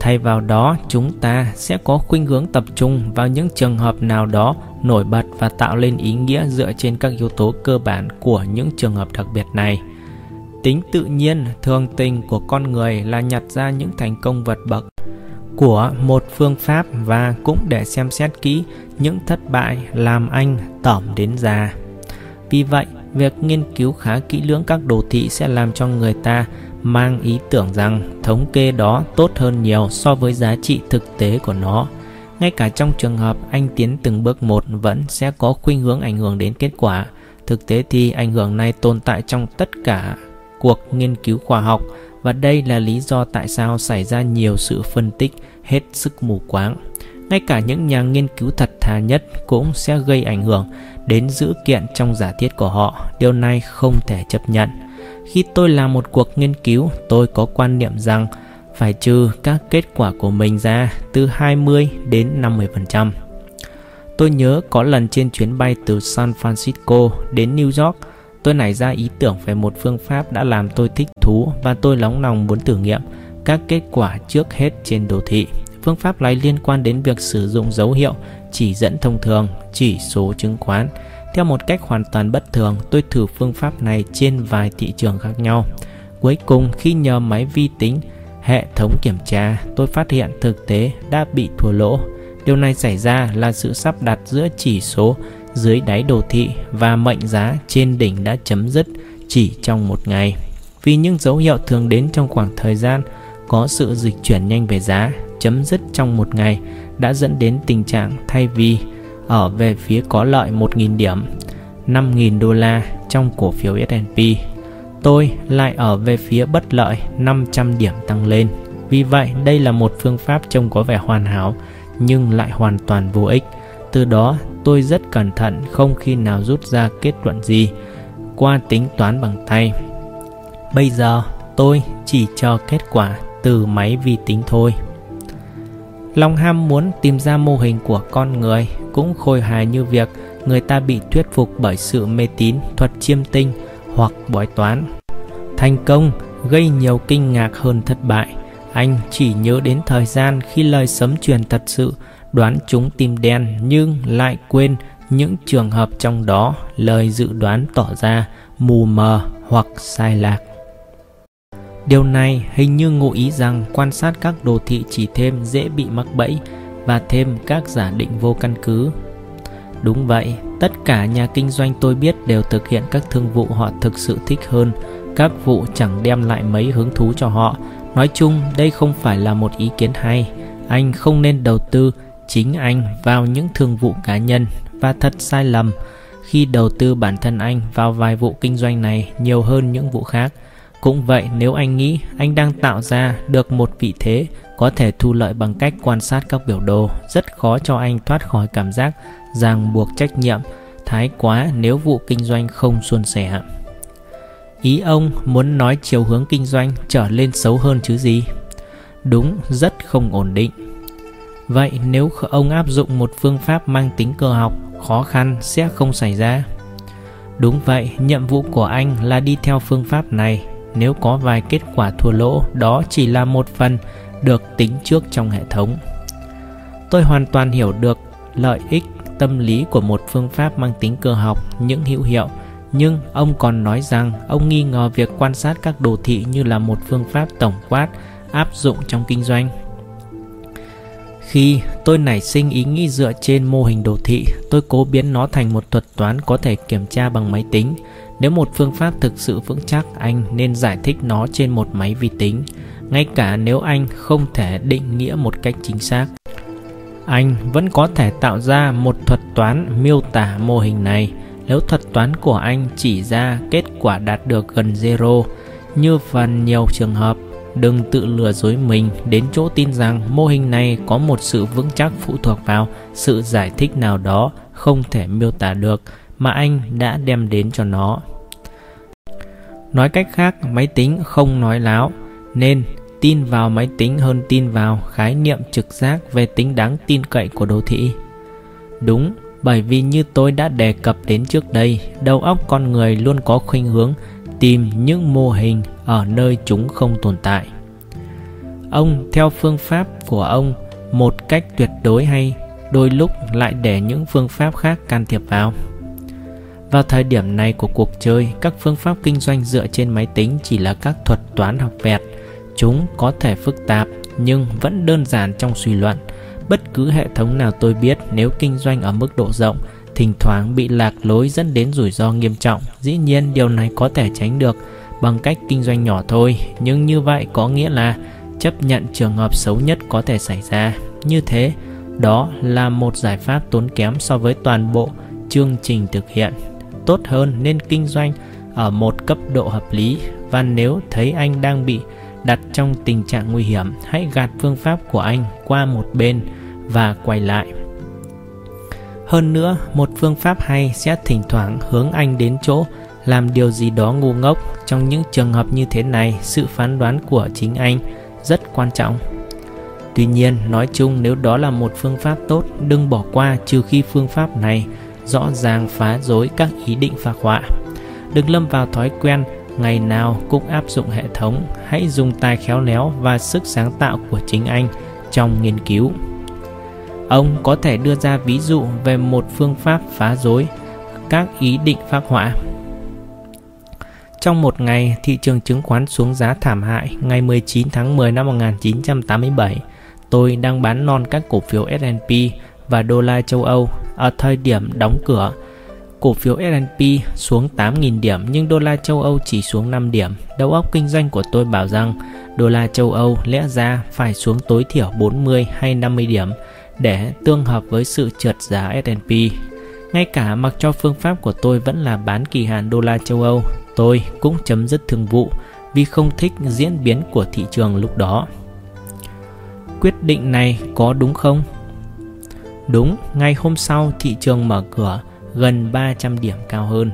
[SPEAKER 2] Thay vào đó, chúng ta sẽ có khuynh hướng tập trung vào những trường hợp nào đó nổi bật và tạo lên ý nghĩa dựa trên các yếu tố cơ bản của những trường hợp đặc biệt này. Tính tự nhiên, thường tình của con người là nhặt ra những thành công vượt bậc của một phương pháp và cũng để xem xét kỹ những thất bại làm anh tởm đến già. Vì vậy, việc nghiên cứu khá kỹ lưỡng các đồ thị sẽ làm cho người ta mang ý tưởng rằng thống kê đó tốt hơn nhiều so với giá trị thực tế của nó. Ngay cả trong trường hợp anh tiến từng bước một vẫn sẽ có khuynh hướng ảnh hưởng đến kết quả. Thực tế thì ảnh hưởng này tồn tại trong tất cả cuộc nghiên cứu khoa học và đây là lý do tại sao xảy ra nhiều sự phân tích hết sức mù quáng. Ngay cả những nhà nghiên cứu thật thà nhất cũng sẽ gây ảnh hưởng đến dữ kiện trong giả thiết của họ. Điều này không thể chấp nhận. Khi tôi làm một cuộc nghiên cứu, tôi có quan niệm rằng phải trừ các kết quả của mình ra từ 20 đến 50%. Tôi nhớ có lần trên chuyến bay từ San Francisco đến New York, tôi nảy ra ý tưởng về một phương pháp đã làm tôi thích thú và tôi nóng lòng muốn thử nghiệm các kết quả trước hết trên đồ thị. Phương pháp này liên quan đến việc sử dụng dấu hiệu chỉ dẫn thông thường, chỉ số chứng khoán. Theo một cách hoàn toàn bất thường, tôi thử phương pháp này trên vài thị trường khác nhau. Cuối cùng, khi nhờ máy vi tính, hệ thống kiểm tra, tôi phát hiện thực tế đã bị thua lỗ. Điều này xảy ra là sự sắp đặt giữa chỉ số dưới đáy đồ thị và mệnh giá trên đỉnh đã chấm dứt chỉ trong một ngày. Vì những dấu hiệu thường đến trong khoảng thời gian có sự dịch chuyển nhanh về giá, chấm dứt trong một ngày đã dẫn đến tình trạng thay vì ở về phía có lợi 1.000 điểm 5.000 đô la trong cổ phiếu S&P tôi lại ở về phía bất lợi 500 điểm tăng lên vì vậy, đây là một phương pháp trông có vẻ hoàn hảo nhưng lại hoàn toàn vô ích từ đó, tôi rất cẩn thận không khi nào rút ra kết luận gì, qua tính toán bằng tay. Bây giờ, tôi chỉ cho kết quả từ máy vi tính thôi. Lòng ham muốn tìm ra mô hình của con người cũng khôi hài như việc người ta bị thuyết phục bởi sự mê tín, thuật chiêm tinh hoặc bói toán. Thành công gây nhiều kinh ngạc hơn thất bại. Anh chỉ nhớ đến thời gian khi lời sấm truyền thật sự đoán chúng tim đen nhưng lại quên những trường hợp trong đó lời dự đoán tỏ ra mù mờ hoặc sai lạc Điều này hình như ngụ ý rằng quan sát các đồ thị chỉ thêm dễ bị mắc bẫy và thêm các giả định vô căn cứ. Đúng vậy, tất cả nhà kinh doanh tôi biết đều thực hiện các thương vụ họ thực sự thích hơn, các vụ chẳng đem lại mấy hứng thú cho họ. Nói chung, đây không phải là một ý kiến hay. Anh không nên đầu tư chính anh vào những thương vụ cá nhân và thật sai lầm khi đầu tư bản thân anh vào vài vụ kinh doanh này nhiều hơn những vụ khác cũng vậy nếu anh nghĩ anh đang tạo ra được một vị thế có thể thu lợi bằng cách quan sát các biểu đồ, rất khó cho anh thoát khỏi cảm giác ràng buộc trách nhiệm thái quá nếu vụ kinh doanh không suôn sẻ. Ý ông muốn nói chiều hướng kinh doanh trở lên xấu hơn chứ gì? Đúng, rất không ổn định. Vậy nếu ông áp dụng một phương pháp mang tính cơ học, khó khăn sẽ không xảy ra. Đúng vậy, nhiệm vụ của anh là đi theo phương pháp này. Nếu có vài kết quả thua lỗ đó chỉ là một phần được tính trước trong hệ thống. Tôi hoàn toàn hiểu được lợi ích tâm lý của một phương pháp mang tính cơ học những hữu hiệu. Nhưng ông còn nói rằng ông nghi ngờ việc quan sát các đồ thị như là một phương pháp tổng quát áp dụng trong kinh doanh khi tôi nảy sinh ý nghĩ dựa trên mô hình đồ thị tôi cố biến nó thành một thuật toán có thể kiểm tra bằng máy tính Nếu một phương pháp thực sự vững chắc, anh nên giải thích nó trên một máy vi tính, ngay cả nếu anh không thể định nghĩa một cách chính xác. Anh vẫn có thể tạo ra một thuật toán miêu tả mô hình này nếu thuật toán của anh chỉ ra kết quả đạt được gần zero. Như phần nhiều trường hợp, đừng tự lừa dối mình đến chỗ tin rằng mô hình này có một sự vững chắc phụ thuộc vào sự giải thích nào đó không thể miêu tả được mà anh đã đem đến cho nó. Nói cách khác, máy tính không nói láo, nên tin vào máy tính hơn tin vào khái niệm trực giác về tính đáng tin cậy của đô thị. Đúng, bởi vì như tôi đã đề cập đến trước đây, đầu óc con người luôn có khuynh hướng tìm những mô hình ở nơi chúng không tồn tại. Ông theo phương pháp của ông một cách tuyệt đối hay đôi lúc lại để những phương pháp khác can thiệp vào. Vào thời điểm này của cuộc chơi, các phương pháp kinh doanh dựa trên máy tính chỉ là các thuật toán học vẹt. Chúng có thể phức tạp nhưng vẫn đơn giản trong suy luận. Bất cứ hệ thống nào tôi biết nếu kinh doanh ở mức độ rộng, thỉnh thoảng bị lạc lối dẫn đến rủi ro nghiêm trọng. Dĩ nhiên điều này có thể tránh được bằng cách kinh doanh nhỏ thôi, nhưng như vậy có nghĩa là chấp nhận trường hợp xấu nhất có thể xảy ra. Như thế, đó là một giải pháp tốn kém so với toàn bộ chương trình thực hiện. Tốt hơn nên kinh doanh ở một cấp độ hợp lý và nếu thấy anh đang bị đặt trong tình trạng nguy hiểm, hãy gạt phương pháp của anh qua một bên và quay lại. Hơn nữa, một phương pháp hay sẽ thỉnh thoảng hướng anh đến chỗ làm điều gì đó ngu ngốc. Trong những trường hợp như thế này, sự phán đoán của chính anh rất quan trọng. Tuy nhiên, nói chung nếu đó là một phương pháp tốt, đừng bỏ qua trừ khi phương pháp này rõ ràng phá rối các ý định phác họa. Đừng lâm vào thói quen ngày nào cũng áp dụng hệ thống, hãy dùng tài khéo léo và sức sáng tạo của chính anh trong nghiên cứu. Ông có thể đưa ra ví dụ về một phương pháp phá rối các ý định phác họa. Trong một ngày, thị trường chứng khoán xuống giá thảm hại ngày 19 tháng 10 năm 1987 tôi đang bán non các cổ phiếu S&P và đô la châu Âu ở thời điểm đóng cửa. Cổ phiếu S&P xuống 8.000 điểm nhưng đô la châu Âu chỉ xuống 5 điểm. Đầu óc kinh doanh của tôi bảo rằng đô la châu Âu lẽ ra phải xuống tối thiểu 40 hay 50 điểm để tương hợp với sự trượt giá S&P. Ngay cả mặc cho phương pháp của tôi vẫn là bán kỳ hạn đô la châu Âu, tôi cũng chấm dứt thương vụ vì không thích diễn biến của thị trường lúc đó quyết định này có đúng không? Đúng, ngày hôm sau thị trường mở cửa gần 300 điểm cao hơn.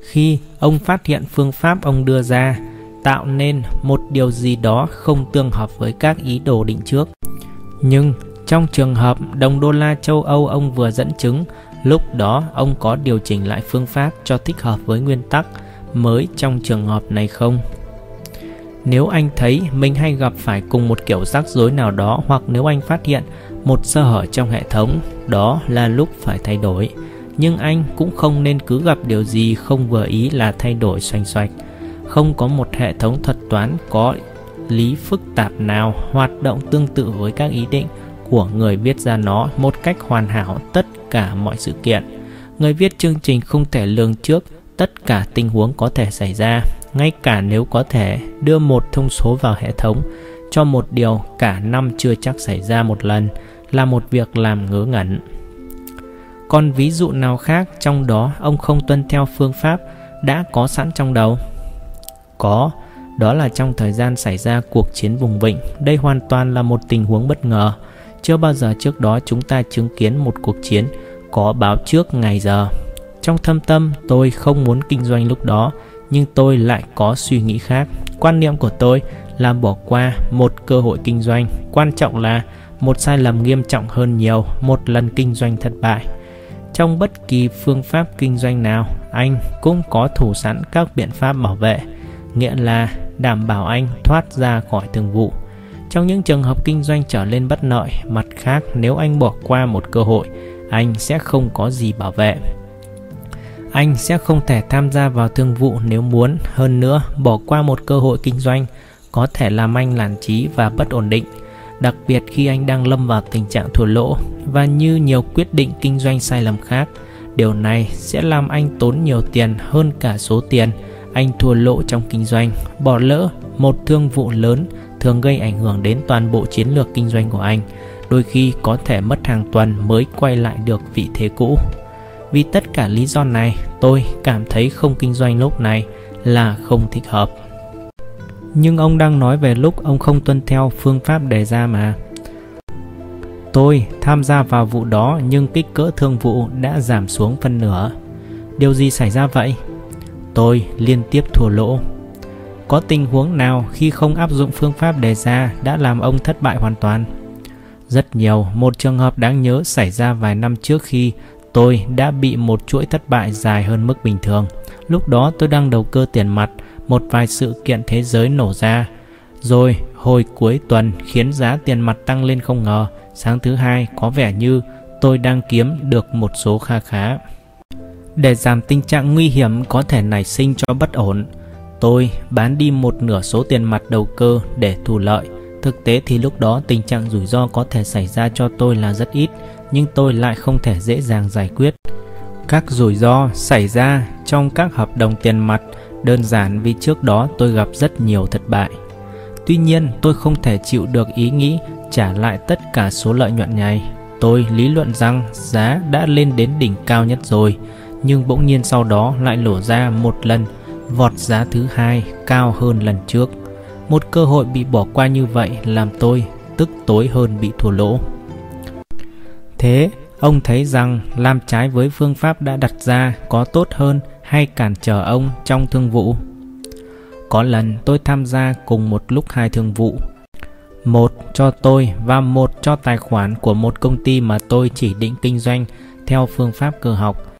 [SPEAKER 2] Khi ông phát hiện phương pháp ông đưa ra tạo nên một điều gì đó không tương hợp với các ý đồ định trước. Nhưng trong trường hợp đồng đô la châu Âu ông vừa dẫn chứng, lúc đó ông có điều chỉnh lại phương pháp cho thích hợp với nguyên tắc mới trong trường hợp này không? Nếu anh thấy mình hay gặp phải cùng một kiểu rắc rối nào đó hoặc nếu anh phát hiện một sơ hở trong hệ thống, đó là lúc phải thay đổi. Nhưng anh cũng không nên cứ gặp điều gì không vừa ý là thay đổi xoành xoạch. Không có một hệ thống thuật toán có lý phức tạp nào hoạt động tương tự với các ý định của người viết ra nó một cách hoàn hảo tất cả mọi sự kiện. Người viết chương trình không thể lường trước tất cả tình huống có thể xảy ra ngay cả nếu có thể đưa một thông số vào hệ thống cho một điều cả năm chưa chắc xảy ra một lần là một việc làm ngớ ngẩn. Còn ví dụ nào khác trong đó ông không tuân theo phương pháp đã có sẵn trong đầu? Có, đó là trong thời gian xảy ra cuộc chiến vùng vịnh. Đây hoàn toàn là một tình huống bất ngờ. Chưa bao giờ trước đó chúng ta chứng kiến một cuộc chiến có báo trước ngày giờ. Trong thâm tâm, tôi không muốn kinh doanh lúc đó, nhưng tôi lại có suy nghĩ khác. Quan niệm của tôi là bỏ qua một cơ hội kinh doanh, quan trọng là một sai lầm nghiêm trọng hơn nhiều một lần kinh doanh thất bại. Trong bất kỳ phương pháp kinh doanh nào, anh cũng có thủ sẵn các biện pháp bảo vệ, nghĩa là đảm bảo anh thoát ra khỏi thương vụ. Trong những trường hợp kinh doanh trở lên bất lợi, mặt khác nếu anh bỏ qua một cơ hội, anh sẽ không có gì bảo vệ. Anh sẽ không thể tham gia vào thương vụ nếu muốn. Hơn nữa bỏ qua một cơ hội kinh doanh có thể làm anh lản trí và bất ổn định đặc biệt khi anh đang lâm vào tình trạng thua lỗ. Và như nhiều quyết định kinh doanh sai lầm khác Điều này sẽ làm anh tốn nhiều tiền hơn cả số tiền anh thua lỗ trong kinh doanh. Bỏ lỡ một thương vụ lớn thường gây ảnh hưởng đến toàn bộ chiến lược kinh doanh của anh. Đôi khi có thể mất hàng tuần mới quay lại được vị thế cũ. Vì tất cả lý do này, tôi cảm thấy không kinh doanh lúc này là không thích hợp. Nhưng ông đang nói về lúc ông không tuân theo phương pháp đề ra mà. Tôi tham gia vào vụ đó nhưng kích cỡ thương vụ đã giảm xuống phân nửa. Điều gì xảy ra vậy? Tôi liên tiếp thua lỗ. Có tình huống nào khi không áp dụng phương pháp đề ra đã làm ông thất bại hoàn toàn? Rất nhiều, một trường hợp đáng nhớ xảy ra vài năm trước khi tôi đã bị một chuỗi thất bại dài hơn mức bình thường. Lúc đó tôi đang đầu cơ tiền mặt, một vài sự kiện thế giới nổ ra. Rồi hồi cuối tuần khiến giá tiền mặt tăng lên không ngờ, sáng thứ hai có vẻ như tôi đang kiếm được một số kha khá. Để giảm tình trạng nguy hiểm có thể nảy sinh cho bất ổn, tôi bán đi một nửa số tiền mặt đầu cơ để thu lợi. Thực tế thì lúc đó tình trạng rủi ro có thể xảy ra cho tôi là rất ít, nhưng tôi lại không thể dễ dàng giải quyết. Các rủi ro xảy ra trong các hợp đồng tiền mặt đơn giản vì trước đó tôi gặp rất nhiều thất bại. Tuy nhiên, tôi không thể chịu được ý nghĩ trả lại tất cả số lợi nhuận này. Tôi lý luận rằng giá đã lên đến đỉnh cao nhất rồi, nhưng bỗng nhiên sau đó lại lổ ra một lần vọt giá thứ hai cao hơn lần trước. Một cơ hội bị bỏ qua như vậy làm tôi tức tối hơn bị thua lỗ. Thế, ông thấy rằng làm trái với phương pháp đã đặt ra có tốt hơn hay cản trở ông trong thương vụ? Có lần tôi tham gia cùng một lúc hai thương vụ. Một cho tôi và một cho tài khoản của một công ty mà tôi chỉ định kinh doanh theo phương pháp cơ học.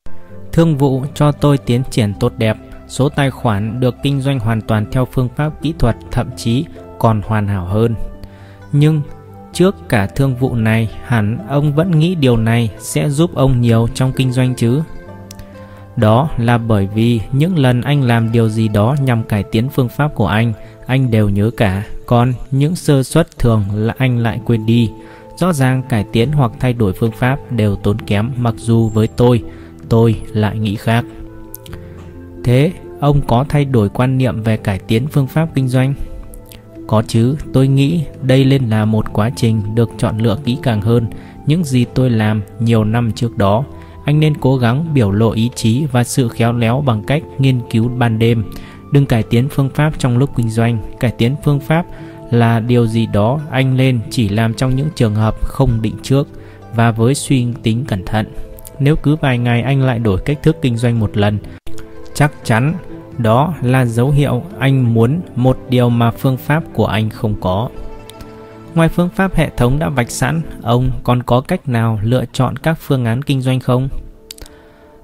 [SPEAKER 2] Thương vụ cho tôi tiến triển tốt đẹp, số tài khoản được kinh doanh hoàn toàn theo phương pháp kỹ thuật thậm chí còn hoàn hảo hơn. Nhưng trước cả thương vụ này, hẳn ông vẫn nghĩ điều này sẽ giúp ông nhiều trong kinh doanh chứ? Đó là bởi vì những lần anh làm điều gì đó nhằm cải tiến phương pháp của anh, anh đều nhớ cả, còn những sơ suất thường là anh lại quên đi. Rõ ràng cải tiến hoặc thay đổi phương pháp đều tốn kém mặc dù với tôi, tôi lại nghĩ khác. Thế, ông có thay đổi quan niệm về cải tiến phương pháp kinh doanh? Có chứ, tôi nghĩ đây lên là một quá trình được chọn lựa kỹ càng hơn những gì tôi làm nhiều năm trước đó anh nên cố gắng biểu lộ ý chí và sự khéo léo bằng cách nghiên cứu ban đêm. Đừng cải tiến phương pháp trong lúc kinh doanh. Cải tiến phương pháp là điều gì đó anh lên chỉ làm trong những trường hợp không định trước và với suy tính cẩn thận. Nếu cứ vài ngày anh lại đổi cách thức kinh doanh một lần, chắc chắn đó là dấu hiệu anh muốn một điều mà phương pháp của anh không có. Ngoài phương pháp hệ thống đã vạch sẵn, ông còn có cách nào lựa chọn các phương án kinh doanh không?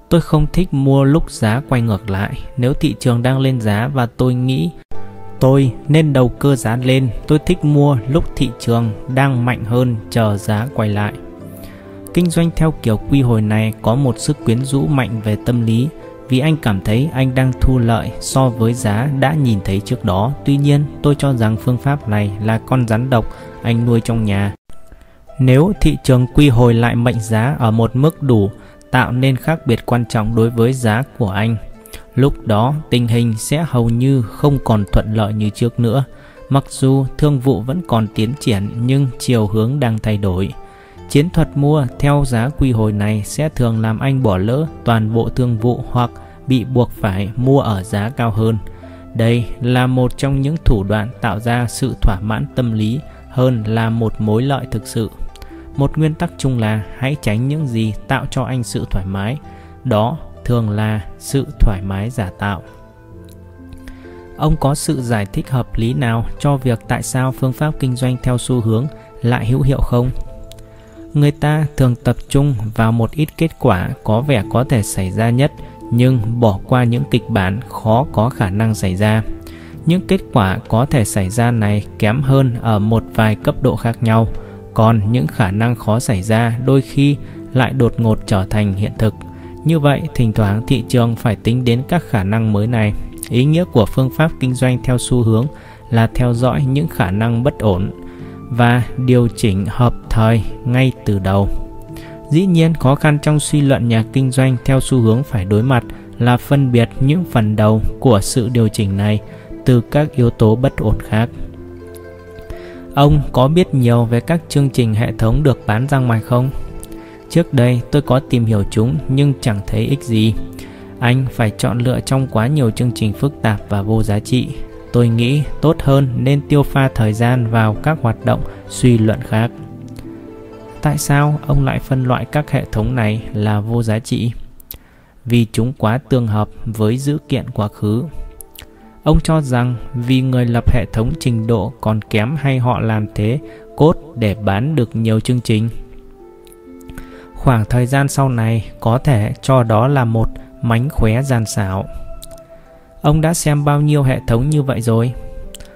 [SPEAKER 2] Tôi không thích mua lúc giá quay ngược lại. Nếu thị trường đang lên giá và tôi nghĩ tôi nên đầu cơ giá lên, tôi thích mua lúc thị trường đang mạnh hơn chờ giá quay lại. Kinh doanh theo kiểu quy hồi này có một sức quyến rũ mạnh về tâm lý vì anh cảm thấy anh đang thu lợi so với giá đã nhìn thấy trước đó. Tuy nhiên, tôi cho rằng phương pháp này là con rắn độc anh nuôi trong nhà. Nếu thị trường quy hồi lại mệnh giá ở một mức đủ tạo nên khác biệt quan trọng đối với giá của anh, lúc đó tình hình sẽ hầu như không còn thuận lợi như trước nữa. Mặc dù thương vụ vẫn còn tiến triển nhưng chiều hướng đang thay đổi. Chiến thuật mua theo giá quy hồi này sẽ thường làm anh bỏ lỡ toàn bộ thương vụ hoặc bị buộc phải mua ở giá cao hơn. Đây là một trong những thủ đoạn tạo ra sự thỏa mãn tâm lý hơn là một mối lợi thực sự. Một nguyên tắc chung là hãy tránh những gì tạo cho anh sự thoải mái, đó thường là sự thoải mái giả tạo. Ông có sự giải thích hợp lý nào cho việc tại sao phương pháp kinh doanh theo xu hướng lại hữu hiệu không? Người ta thường tập trung vào một ít kết quả có vẻ có thể xảy ra nhất, nhưng bỏ qua những kịch bản khó có khả năng xảy ra. Những kết quả có thể xảy ra này kém hơn ở một vài cấp độ khác nhau, còn những khả năng khó xảy ra đôi khi lại đột ngột trở thành hiện thực. Như vậy, thỉnh thoảng thị trường phải tính đến các khả năng mới này. Ý nghĩa của phương pháp kinh doanh theo xu hướng là theo dõi những khả năng bất ổn và điều chỉnh hợp thời ngay từ đầu Dĩ nhiên, khó khăn trong suy luận nhà kinh doanh theo xu hướng phải đối mặt là phân biệt những phần đầu của sự điều chỉnh này từ các yếu tố bất ổn khác. Ông có biết nhiều về các chương trình hệ thống được bán ra ngoài không? Trước đây, tôi có tìm hiểu chúng nhưng chẳng thấy ích gì. Anh phải chọn lựa trong quá nhiều chương trình phức tạp và vô giá trị. Tôi nghĩ tốt hơn nên tiêu pha thời gian vào các hoạt động suy luận khác. Tại sao ông lại phân loại các hệ thống này là vô giá trị? Vì chúng quá tương hợp với dữ kiện quá khứ. Ông cho rằng vì người lập hệ thống trình độ còn kém hay họ làm thế cốt để bán được nhiều chương trình. Khoảng thời gian sau này có thể cho đó là một mánh khóe gian xảo. Ông đã xem bao nhiêu hệ thống như vậy rồi?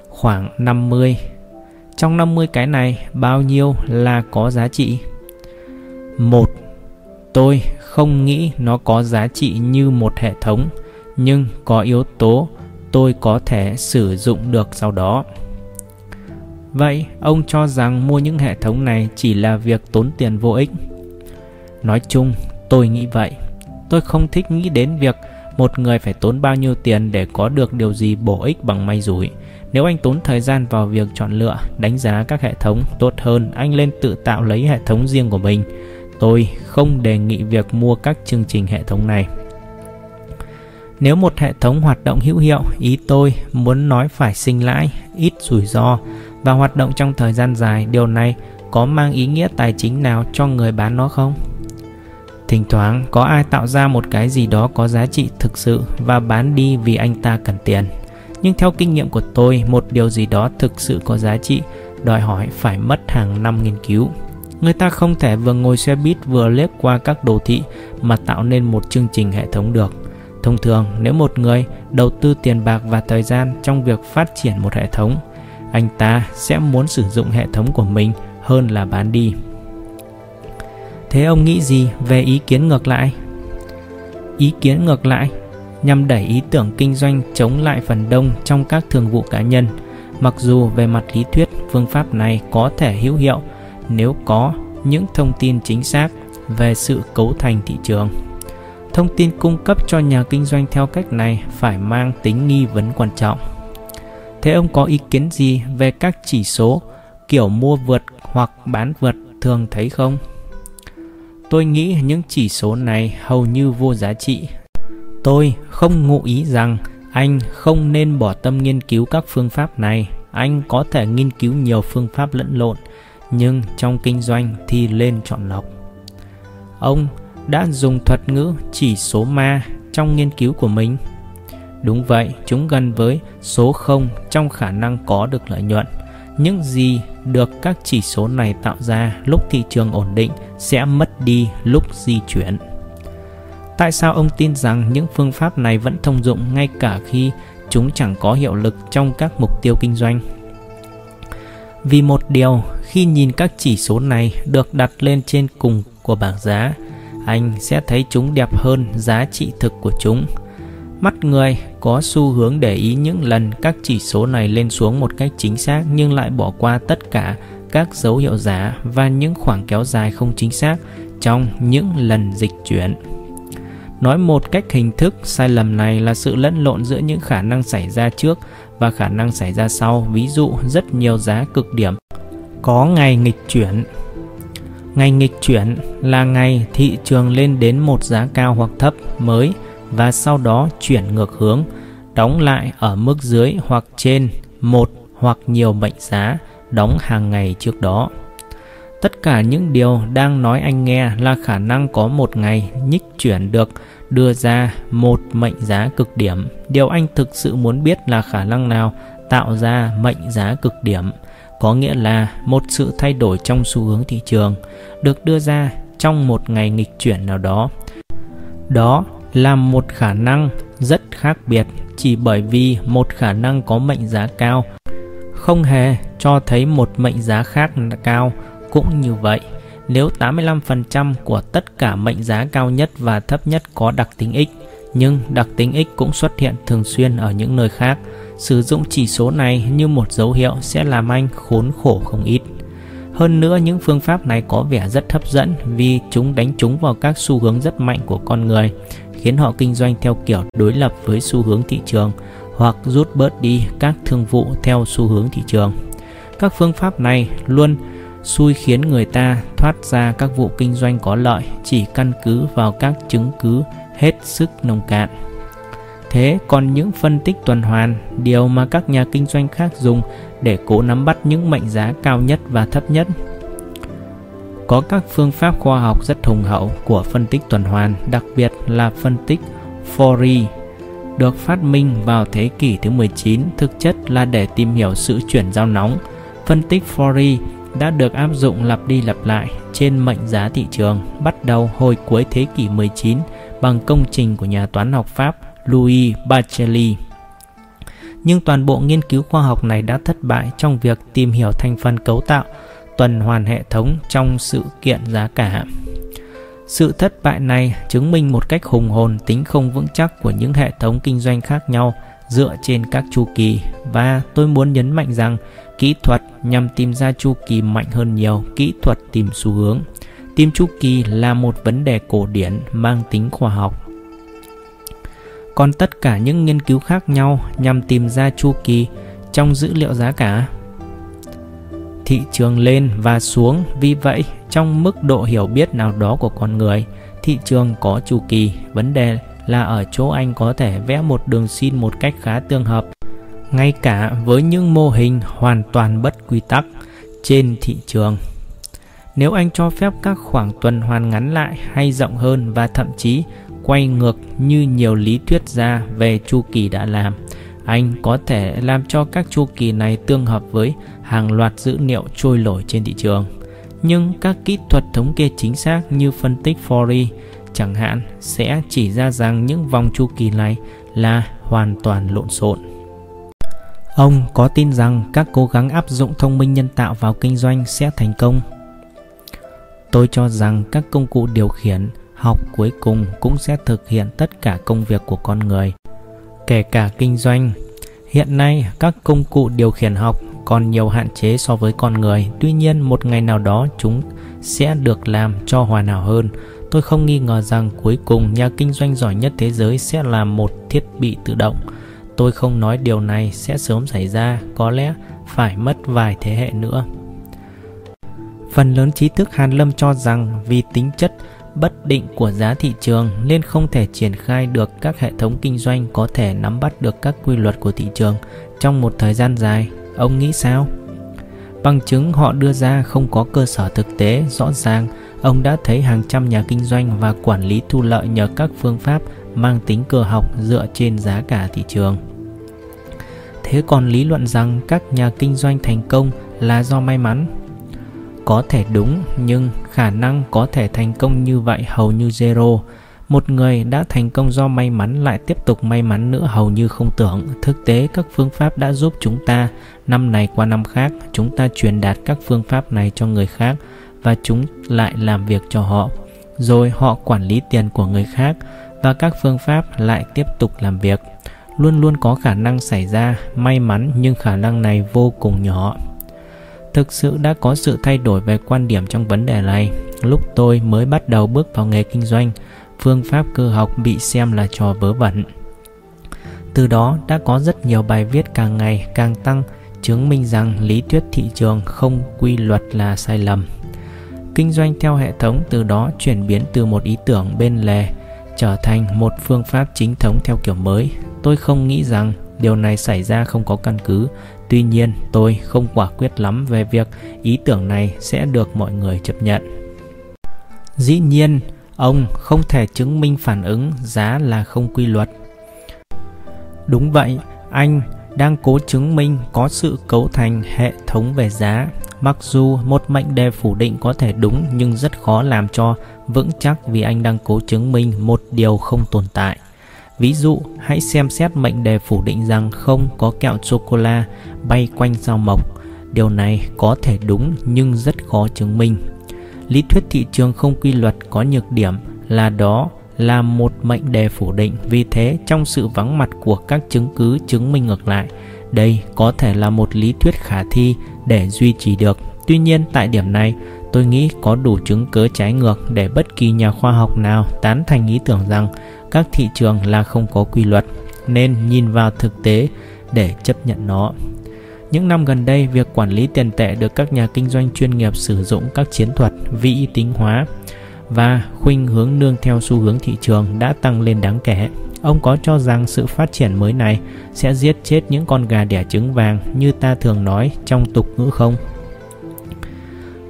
[SPEAKER 2] Khoảng 50. Trong 50 cái này, bao nhiêu là có giá trị? Một, tôi không nghĩ nó có giá trị như một hệ thống, nhưng có yếu tố tôi có thể sử dụng được sau đó. Vậy, ông cho rằng mua những hệ thống này chỉ là việc tốn tiền vô ích? Nói chung, tôi nghĩ vậy. Tôi không thích nghĩ đến việc một người phải tốn bao nhiêu tiền để có được điều gì bổ ích bằng may rủi. Nếu anh tốn thời gian vào việc chọn lựa, đánh giá các hệ thống tốt hơn, anh lên tự tạo lấy hệ thống riêng của mình. Tôi không đề nghị việc mua các chương trình hệ thống này. Nếu một hệ thống hoạt động hữu hiệu, ý tôi muốn nói phải sinh lãi, ít rủi ro và hoạt động trong thời gian dài, điều này có mang ý nghĩa tài chính nào cho người bán nó không? Thỉnh thoảng có ai tạo ra một cái gì đó có giá trị thực sự và bán đi vì anh ta cần tiền. Nhưng theo kinh nghiệm của tôi, một điều gì đó thực sự có giá trị đòi hỏi phải mất hàng năm nghiên cứu. Người ta không thể vừa ngồi xe buýt vừa lướt qua các đồ thị mà tạo nên một chương trình hệ thống được. Thông thường, nếu một người đầu tư tiền bạc và thời gian trong việc phát triển một hệ thống, anh ta sẽ muốn sử dụng hệ thống của mình hơn là bán đi. Thế ông nghĩ gì về ý kiến ngược lại? Ý kiến ngược lại nhằm đẩy ý tưởng kinh doanh chống lại phần đông trong các thường vụ cá nhân. Mặc dù về mặt lý thuyết, phương pháp này có thể hữu hiệu nếu có những thông tin chính xác về sự cấu thành thị trường. Thông tin cung cấp cho nhà kinh doanh theo cách này phải mang tính nghi vấn quan trọng. Thế ông có ý kiến gì về các chỉ số kiểu mua vượt hoặc bán vượt thường thấy không? Tôi nghĩ những chỉ số này hầu như vô giá trị. Tôi không ngụ ý rằng anh không nên bỏ tâm nghiên cứu các phương pháp này. Anh có thể nghiên cứu nhiều phương pháp lẫn lộn, nhưng trong kinh doanh thì lên chọn lọc. Ông đã dùng thuật ngữ chỉ số ma trong nghiên cứu của mình. Đúng vậy, chúng gần với số 0 trong khả năng có được lợi nhuận. Những gì được các chỉ số này tạo ra lúc thị trường ổn định sẽ mất đi lúc di chuyển. Tại sao ông tin rằng những phương pháp này vẫn thông dụng ngay cả khi chúng chẳng có hiệu lực trong các mục tiêu kinh doanh? Vì một điều, khi nhìn các chỉ số này được đặt lên trên cùng của bảng giá, anh sẽ thấy chúng đẹp hơn giá trị thực của chúng. Mắt người có xu hướng để ý những lần các chỉ số này lên xuống một cách chính xác nhưng lại bỏ qua tất cả các dấu hiệu giả và những khoảng kéo dài không chính xác trong những lần dịch chuyển. Nói một cách hình thức, sai lầm này là sự lẫn lộn giữa những khả năng xảy ra trước và khả năng xảy ra sau, ví dụ rất nhiều giá cực điểm có ngày nghịch chuyển. Ngày nghịch chuyển là ngày thị trường lên đến một giá cao hoặc thấp mới và sau đó chuyển ngược hướng, đóng lại ở mức dưới hoặc trên một hoặc nhiều mệnh giá đóng hàng ngày trước đó. Tất cả những điều đang nói anh nghe là khả năng có một ngày nhích chuyển được đưa ra một mệnh giá cực điểm. Điều anh thực sự muốn biết là khả năng nào tạo ra mệnh giá cực điểm, có nghĩa là một sự thay đổi trong xu hướng thị trường được đưa ra trong một ngày nghịch chuyển nào đó. Đó là một khả năng rất khác biệt chỉ bởi vì một khả năng có mệnh giá cao không hề cho thấy một mệnh giá khác cao cũng như vậy. Nếu 85% của tất cả mệnh giá cao nhất và thấp nhất có đặc tính X, nhưng đặc tính X cũng xuất hiện thường xuyên ở những nơi khác, sử dụng chỉ số này như một dấu hiệu sẽ làm anh khốn khổ không ít. Hơn nữa những phương pháp này có vẻ rất hấp dẫn vì chúng đánh trúng vào các xu hướng rất mạnh của con người, khiến họ kinh doanh theo kiểu đối lập với xu hướng thị trường hoặc rút bớt đi các thương vụ theo xu hướng thị trường. Các phương pháp này luôn xui khiến người ta thoát ra các vụ kinh doanh có lợi chỉ căn cứ vào các chứng cứ hết sức nông cạn. Thế còn những phân tích tuần hoàn, điều mà các nhà kinh doanh khác dùng để cố nắm bắt những mệnh giá cao nhất và thấp nhất. Có các phương pháp khoa học rất hùng hậu của phân tích tuần hoàn, đặc biệt là phân tích Fourier, được phát minh vào thế kỷ thứ 19, thực chất là để tìm hiểu sự chuyển giao nóng. Phân tích Fourier đã được áp dụng lặp đi lặp lại trên mệnh giá thị trường bắt đầu hồi cuối thế kỷ 19 bằng công trình của nhà toán học Pháp Louis Bacheli. Nhưng toàn bộ nghiên cứu khoa học này đã thất bại trong việc tìm hiểu thành phần cấu tạo tuần hoàn hệ thống trong sự kiện giá cả. Sự thất bại này chứng minh một cách hùng hồn tính không vững chắc của những hệ thống kinh doanh khác nhau dựa trên các chu kỳ và tôi muốn nhấn mạnh rằng, kỹ thuật nhằm tìm ra chu kỳ mạnh hơn nhiều, kỹ thuật tìm xu hướng. Tìm chu kỳ là một vấn đề cổ điển mang tính khoa học còn tất cả những nghiên cứu khác nhau nhằm tìm ra chu kỳ trong dữ liệu giá cả. Thị trường lên và xuống, vì vậy trong mức độ hiểu biết nào đó của con người, thị trường có chu kỳ. Vấn đề là ở chỗ anh có thể vẽ một đường xin một cách khá tương hợp, ngay cả với những mô hình hoàn toàn bất quy tắc trên thị trường. Nếu anh cho phép các khoảng tuần hoàn ngắn lại hay rộng hơn và thậm chí quay ngược như nhiều lý thuyết gia về chu kỳ đã làm anh có thể làm cho các chu kỳ này tương hợp với hàng loạt dữ liệu trôi nổi trên thị trường nhưng các kỹ thuật thống kê chính xác như phân tích Fourier chẳng hạn sẽ chỉ ra rằng những vòng chu kỳ này là hoàn toàn lộn xộn. Ông có tin rằng các cố gắng áp dụng thông minh nhân tạo vào kinh doanh sẽ thành công? Tôi cho rằng các công cụ điều khiển học cuối cùng cũng sẽ thực hiện tất cả công việc của con người kể cả kinh doanh. Hiện nay, các công cụ điều khiển học còn nhiều hạn chế so với con người. Tuy nhiên, một ngày nào đó chúng sẽ được làm cho hoàn hảo hơn. Tôi không nghi ngờ rằng cuối cùng nhà kinh doanh giỏi nhất thế giới sẽ là một thiết bị tự động. Tôi không nói điều này sẽ sớm xảy ra, có lẽ phải mất vài thế hệ nữa. Phần lớn trí thức hàn lâm cho rằng vì tính chất bất định của giá thị trường nên không thể triển khai được các hệ thống kinh doanh có thể nắm bắt được các quy luật của thị trường trong một thời gian dài. Ông nghĩ sao? Bằng chứng họ đưa ra không có cơ sở thực tế rõ ràng, ông đã thấy hàng trăm nhà kinh doanh và quản lý thu lợi nhờ các phương pháp mang tính cơ học dựa trên giá cả thị trường. Thế còn lý luận rằng các nhà kinh doanh thành công là do may mắn có thể đúng nhưng khả năng có thể thành công như vậy hầu như zero. Một người đã thành công do may mắn lại tiếp tục may mắn nữa hầu như không tưởng. Thực tế, các phương pháp đã giúp chúng ta. Năm này qua năm khác, chúng ta truyền đạt các phương pháp này cho người khác và chúng lại làm việc cho họ. Rồi họ quản lý tiền của người khác và các phương pháp lại tiếp tục làm việc. Luôn luôn có khả năng xảy ra may mắn nhưng khả năng này vô cùng nhỏ thực sự đã có sự thay đổi về quan điểm trong vấn đề này. Lúc tôi mới bắt đầu bước vào nghề kinh doanh, phương pháp cơ học bị xem là trò vớ vẩn. Từ đó đã có rất nhiều bài viết càng ngày càng tăng, chứng minh rằng lý thuyết thị trường không quy luật là sai lầm. Kinh doanh theo hệ thống từ đó chuyển biến từ một ý tưởng bên lề, trở thành một phương pháp chính thống theo kiểu mới. Tôi không nghĩ rằng điều này xảy ra không có căn cứ Tuy nhiên, tôi không quả quyết lắm về việc ý tưởng này sẽ được mọi người chấp nhận. Dĩ nhiên, ông không thể chứng minh phản ứng giá là không quy luật. Đúng vậy, anh đang cố chứng minh có sự cấu thành hệ thống về giá. Mặc dù một mệnh đề phủ định có thể đúng nhưng rất khó làm cho vững chắc vì anh đang cố chứng minh một điều không tồn tại. Ví dụ, hãy xem xét mệnh đề phủ định rằng không có kẹo sô-cô-la bay quanh sao mộc. Điều này có thể đúng nhưng rất khó chứng minh. Lý thuyết thị trường không quy luật có nhược điểm là đó là một mệnh đề phủ định. Vì thế, trong sự vắng mặt của các chứng cứ chứng minh ngược lại, đây có thể là một lý thuyết khả thi để duy trì được. Tuy nhiên tại điểm này, tôi nghĩ có đủ chứng cớ trái ngược để bất kỳ nhà khoa học nào tán thành ý tưởng rằng các thị trường là không có quy luật, nên nhìn vào thực tế để chấp nhận nó. Những năm gần đây, việc quản lý tiền tệ được các nhà kinh doanh chuyên nghiệp sử dụng các chiến thuật vĩ tính hóa và khuynh hướng nương theo xu hướng thị trường đã tăng lên đáng kể. Ông có cho rằng sự phát triển mới này sẽ giết chết những con gà đẻ trứng vàng như ta thường nói trong tục ngữ không?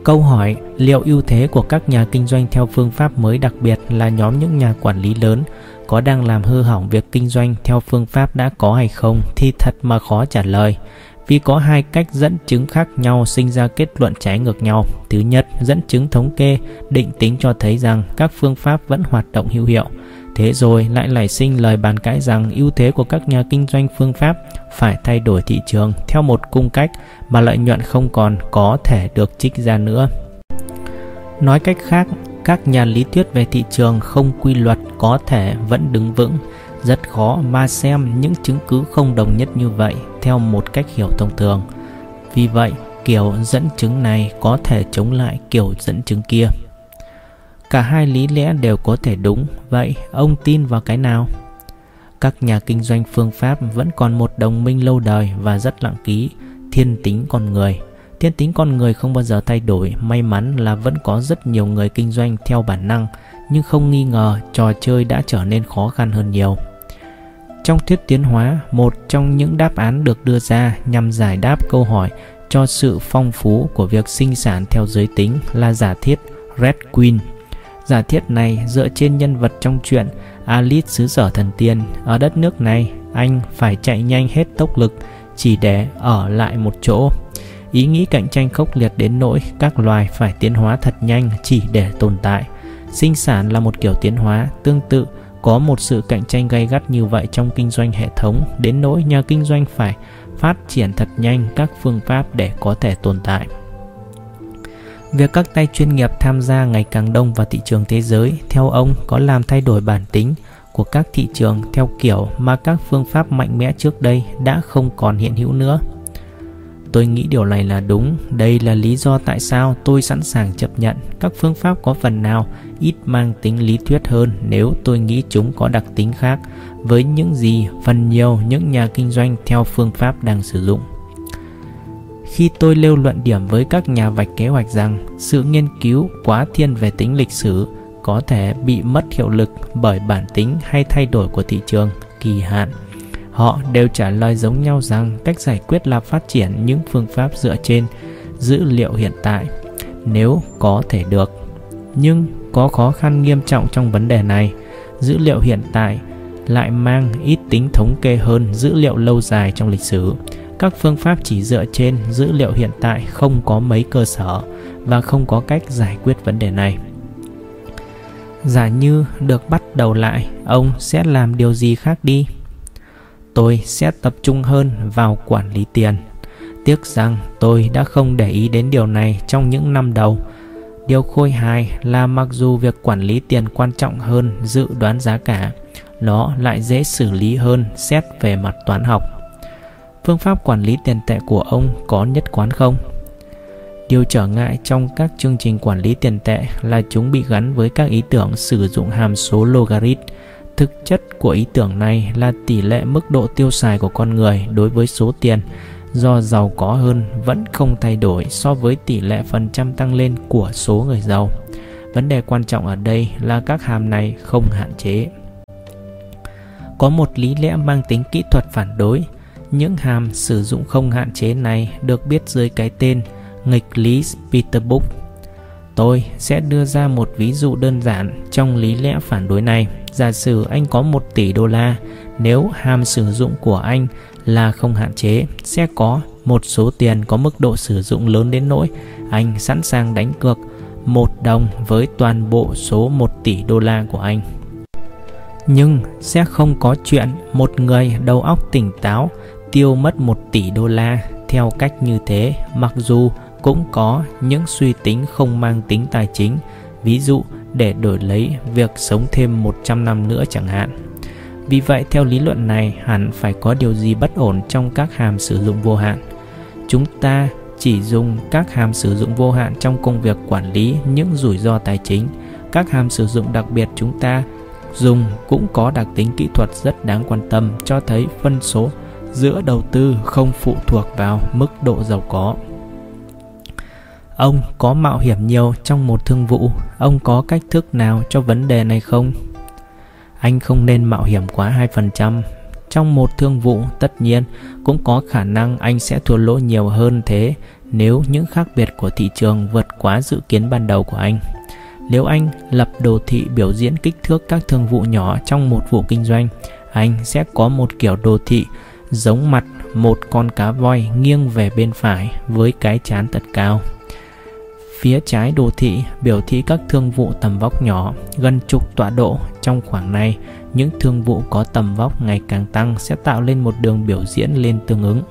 [SPEAKER 2] Câu hỏi liệu ưu thế của các nhà kinh doanh theo phương pháp mới đặc biệt là nhóm những nhà quản lý lớn có đang làm hư hỏng việc kinh doanh theo phương pháp đã có hay không thì thật mà khó trả lời vì có hai cách dẫn chứng khác nhau sinh ra kết luận trái ngược nhau. Thứ nhất, dẫn chứng thống kê định tính cho thấy rằng các phương pháp vẫn hoạt động hữu hiệu. Thế rồi lại nảy sinh lời bàn cãi rằng ưu thế của các nhà kinh doanh phương pháp phải thay đổi thị trường theo một cung cách mà lợi nhuận không còn có thể được trích ra nữa. Nói cách khác, các nhà lý thuyết về thị trường không quy luật có thể vẫn đứng vững rất khó mà xem những chứng cứ không đồng nhất như vậy theo một cách hiểu thông thường. Vì vậy, kiểu dẫn chứng này có thể chống lại kiểu dẫn chứng kia. Cả hai lý lẽ đều có thể đúng, vậy ông tin vào cái nào? Các nhà kinh doanh phương Pháp vẫn còn một đồng minh lâu đời và rất lặng ký, thiên tính con người. Thiên tính con người không bao giờ thay đổi, may mắn là vẫn có rất nhiều người kinh doanh theo bản năng, nhưng không nghi ngờ trò chơi đã trở nên khó khăn hơn nhiều. Trong thuyết tiến hóa, một trong những đáp án được đưa ra nhằm giải đáp câu hỏi cho sự phong phú của việc sinh sản theo giới tính là giả thiết Red Queen. Giả thiết này dựa trên nhân vật trong truyện Alice xứ sở thần tiên. Ở đất nước này, anh phải chạy nhanh hết tốc lực chỉ để ở lại một chỗ. Ý nghĩ cạnh tranh khốc liệt đến nỗi các loài phải tiến hóa thật nhanh chỉ để tồn tại. Sinh sản là một kiểu tiến hóa tương tự có một sự cạnh tranh gay gắt như vậy trong kinh doanh hệ thống đến nỗi nhà kinh doanh phải phát triển thật nhanh các phương pháp để có thể tồn tại. Việc các tay chuyên nghiệp tham gia ngày càng đông vào thị trường thế giới, theo ông có làm thay đổi bản tính của các thị trường theo kiểu mà các phương pháp mạnh mẽ trước đây đã không còn hiện hữu nữa. Tôi nghĩ điều này là đúng, đây là lý do tại sao tôi sẵn sàng chấp nhận các phương pháp có phần nào ít mang tính lý thuyết hơn nếu tôi nghĩ chúng có đặc tính khác với những gì phần nhiều những nhà kinh doanh theo phương pháp đang sử dụng. Khi tôi lêu luận điểm với các nhà vạch kế hoạch rằng sự nghiên cứu quá thiên về tính lịch sử có thể bị mất hiệu lực bởi bản tính hay thay đổi của thị trường, kỳ hạn Họ đều trả lời giống nhau rằng cách giải quyết là phát triển những phương pháp dựa trên dữ liệu hiện tại, nếu có thể được. Nhưng có khó khăn nghiêm trọng trong vấn đề này. Dữ liệu hiện tại lại mang ít tính thống kê hơn dữ liệu lâu dài trong lịch sử. Các phương pháp chỉ dựa trên dữ liệu hiện tại không có mấy cơ sở và không có cách giải quyết vấn đề này. Giả như được bắt đầu lại, ông sẽ làm điều gì khác đi? tôi sẽ tập trung hơn vào quản lý tiền. Tiếc rằng tôi đã không để ý đến điều này trong những năm đầu. Điều khôi hài là mặc dù việc quản lý tiền quan trọng hơn dự đoán giá cả, nó lại dễ xử lý hơn xét về mặt toán học. Phương pháp quản lý tiền tệ của ông có nhất quán không? Điều trở ngại trong các chương trình quản lý tiền tệ là chúng bị gắn với các ý tưởng sử dụng hàm số logarit Thực chất của ý tưởng này là tỷ lệ mức độ tiêu xài của con người đối với số tiền do giàu có hơn, vẫn không thay đổi so với tỷ lệ phần trăm tăng lên của số người giàu. Vấn đề quan trọng ở đây là các hàm này không hạn chế. Có một lý lẽ mang tính kỹ thuật phản đối. Những hàm sử dụng không hạn chế này được biết dưới cái tên nghịch lý Peterbook. Tôi sẽ đưa ra một ví dụ đơn giản trong lý lẽ phản đối này. Giả sử anh có 1 tỷ đô la, nếu hàm sử dụng của anh là không hạn chế, sẽ có một số tiền có mức độ sử dụng lớn đến nỗi anh sẵn sàng đánh cược một đồng với toàn bộ số 1 tỷ đô la của anh. Nhưng sẽ không có chuyện một người đầu óc tỉnh táo tiêu mất 1 tỷ đô la theo cách như thế mặc dù cũng có những suy tính không mang tính tài chính, ví dụ để đổi lấy việc sống thêm 100 năm nữa chẳng hạn. Vì vậy, theo lý luận này, hẳn phải có điều gì bất ổn trong các hàm sử dụng vô hạn. Chúng ta chỉ dùng các hàm sử dụng vô hạn trong công việc quản lý những rủi ro tài chính. Các hàm sử dụng đặc biệt chúng ta dùng cũng có đặc tính kỹ thuật rất đáng quan tâm cho thấy phân số giữa đầu tư không phụ thuộc vào mức độ giàu có. Ông có mạo hiểm nhiều trong một thương vụ, ông có cách thức nào cho vấn đề này không? Anh không nên mạo hiểm quá 2%. Trong một thương vụ, tất nhiên cũng có khả năng anh sẽ thua lỗ nhiều hơn thế nếu những khác biệt của thị trường vượt quá dự kiến ban đầu của anh. Nếu anh lập đồ thị biểu diễn kích thước các thương vụ nhỏ trong một vụ kinh doanh, anh sẽ có một kiểu đồ thị giống mặt một con cá voi nghiêng về bên phải với cái chán thật cao. Phía trái đồ thị biểu thị các thương vụ tầm vóc nhỏ, gần chục tọa độ. Trong khoảng này, những thương vụ có tầm vóc ngày càng tăng sẽ tạo lên một đường biểu diễn lên tương ứng.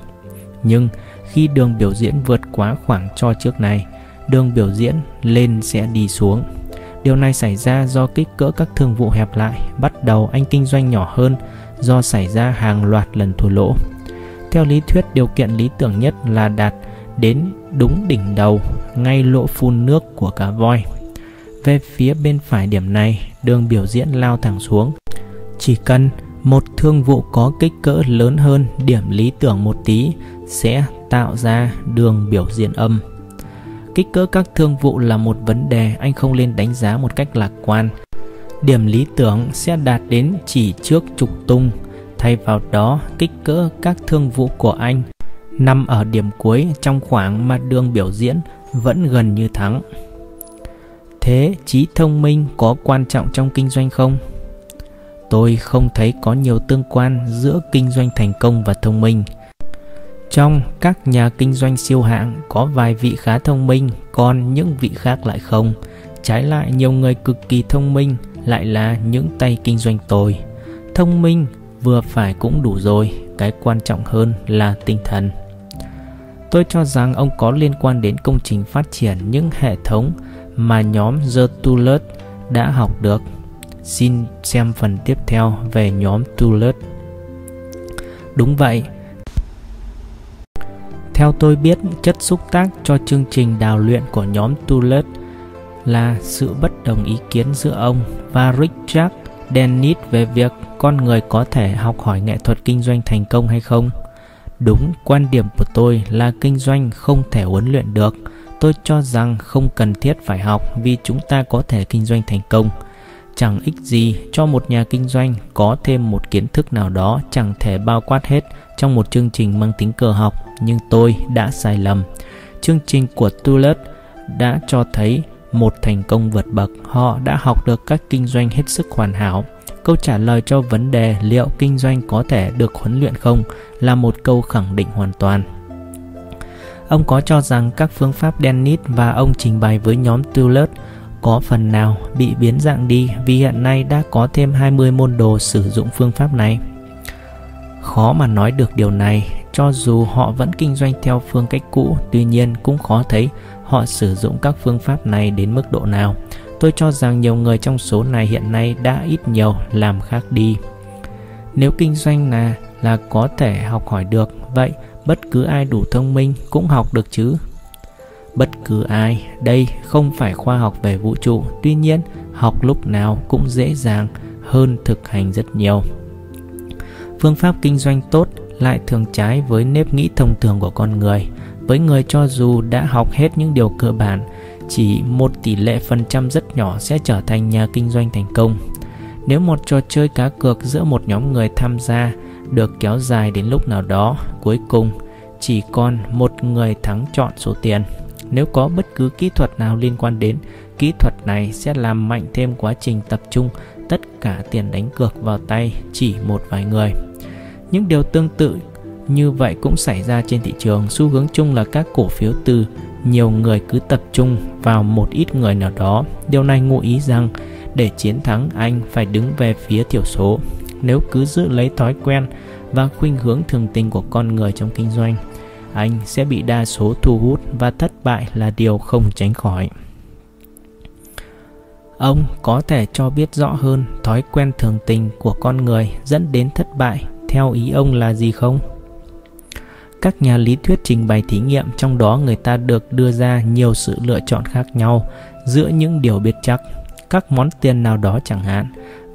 [SPEAKER 2] Nhưng khi đường biểu diễn vượt quá khoảng cho trước này, đường biểu diễn lên sẽ đi xuống. Điều này xảy ra do kích cỡ các thương vụ hẹp lại, bắt đầu anh kinh doanh nhỏ hơn do xảy ra hàng loạt lần thua lỗ. Theo lý thuyết, điều kiện lý tưởng nhất là đạt đến đúng đỉnh đầu, ngay lỗ phun nước của cá voi. Về phía bên phải điểm này, đường biểu diễn lao thẳng xuống. Chỉ cần một thương vụ có kích cỡ lớn hơn điểm lý tưởng một tí sẽ tạo ra đường biểu diễn âm. Kích cỡ các thương vụ là một vấn đề anh không nên đánh giá một cách lạc quan. Điểm lý tưởng sẽ đạt đến chỉ trước trục tung, thay vào đó kích cỡ các thương vụ của anh nằm ở điểm cuối trong khoảng mà đường biểu diễn vẫn gần như thắng. Thế trí thông minh có quan trọng trong kinh doanh không? Tôi không thấy có nhiều tương quan giữa kinh doanh thành công và thông minh. Trong các nhà kinh doanh siêu hạng có vài vị khá thông minh, còn những vị khác lại không. Trái lại nhiều người cực kỳ thông minh lại là những tay kinh doanh tồi. Thông minh vừa phải cũng đủ rồi, cái quan trọng hơn là tinh thần. Tôi cho rằng ông có liên quan đến công trình phát triển những hệ thống mà nhóm The Tullet đã học được. Xin xem phần tiếp theo về nhóm Tullet. Đúng vậy. Theo tôi biết, chất xúc tác cho chương trình đào luyện của nhóm Tullet là sự bất đồng ý kiến giữa ông và Richard Dennis về việc con người có thể học hỏi nghệ thuật kinh doanh thành công hay không. Đúng, quan điểm của tôi là kinh doanh không thể huấn luyện được. Tôi cho rằng không cần thiết phải học vì chúng ta có thể kinh doanh thành công. Chẳng ích gì cho một nhà kinh doanh có thêm một kiến thức nào đó chẳng thể bao quát hết trong một chương trình mang tính cơ học, nhưng tôi đã sai lầm. Chương trình của Tulet đã cho thấy một thành công vượt bậc, họ đã học được cách kinh doanh hết sức hoàn hảo câu trả lời cho vấn đề liệu kinh doanh có thể được huấn luyện không là một câu khẳng định hoàn toàn. Ông có cho rằng các phương pháp Dennis và ông trình bày với nhóm Tulet có phần nào bị biến dạng đi vì hiện nay đã có thêm 20 môn đồ sử dụng phương pháp này. Khó mà nói được điều này, cho dù họ vẫn kinh doanh theo phương cách cũ, tuy nhiên cũng khó thấy họ sử dụng các phương pháp này đến mức độ nào. Tôi cho rằng nhiều người trong số này hiện nay đã ít nhiều làm khác đi. Nếu kinh doanh là là có thể học hỏi được, vậy bất cứ ai đủ thông minh cũng học được chứ. Bất cứ ai, đây không phải khoa học về vũ trụ, tuy nhiên học lúc nào cũng dễ dàng hơn thực hành rất nhiều. Phương pháp kinh doanh tốt lại thường trái với nếp nghĩ thông thường của con người. Với người cho dù đã học hết những điều cơ bản chỉ một tỷ lệ phần trăm rất nhỏ sẽ trở thành nhà kinh doanh thành công. Nếu một trò chơi cá cược giữa một nhóm người tham gia được kéo dài đến lúc nào đó, cuối cùng chỉ còn một người thắng chọn số tiền. Nếu có bất cứ kỹ thuật nào liên quan đến, kỹ thuật này sẽ làm mạnh thêm quá trình tập trung tất cả tiền đánh cược vào tay chỉ một vài người. Những điều tương tự như vậy cũng xảy ra trên thị trường, xu hướng chung là các cổ phiếu từ nhiều người cứ tập trung vào một ít người nào đó. Điều này ngụ ý rằng để chiến thắng anh phải đứng về phía thiểu số. Nếu cứ giữ lấy thói quen và khuynh hướng thường tình của con người trong kinh doanh, anh sẽ bị đa số thu hút và thất bại là điều không tránh khỏi. Ông có thể cho biết rõ hơn thói quen thường tình của con người dẫn đến thất bại theo ý ông là gì không? Các nhà lý thuyết trình bày thí nghiệm, trong đó người ta được đưa ra nhiều sự lựa chọn khác nhau giữa những điều biết chắc, các món tiền nào đó chẳng hạn,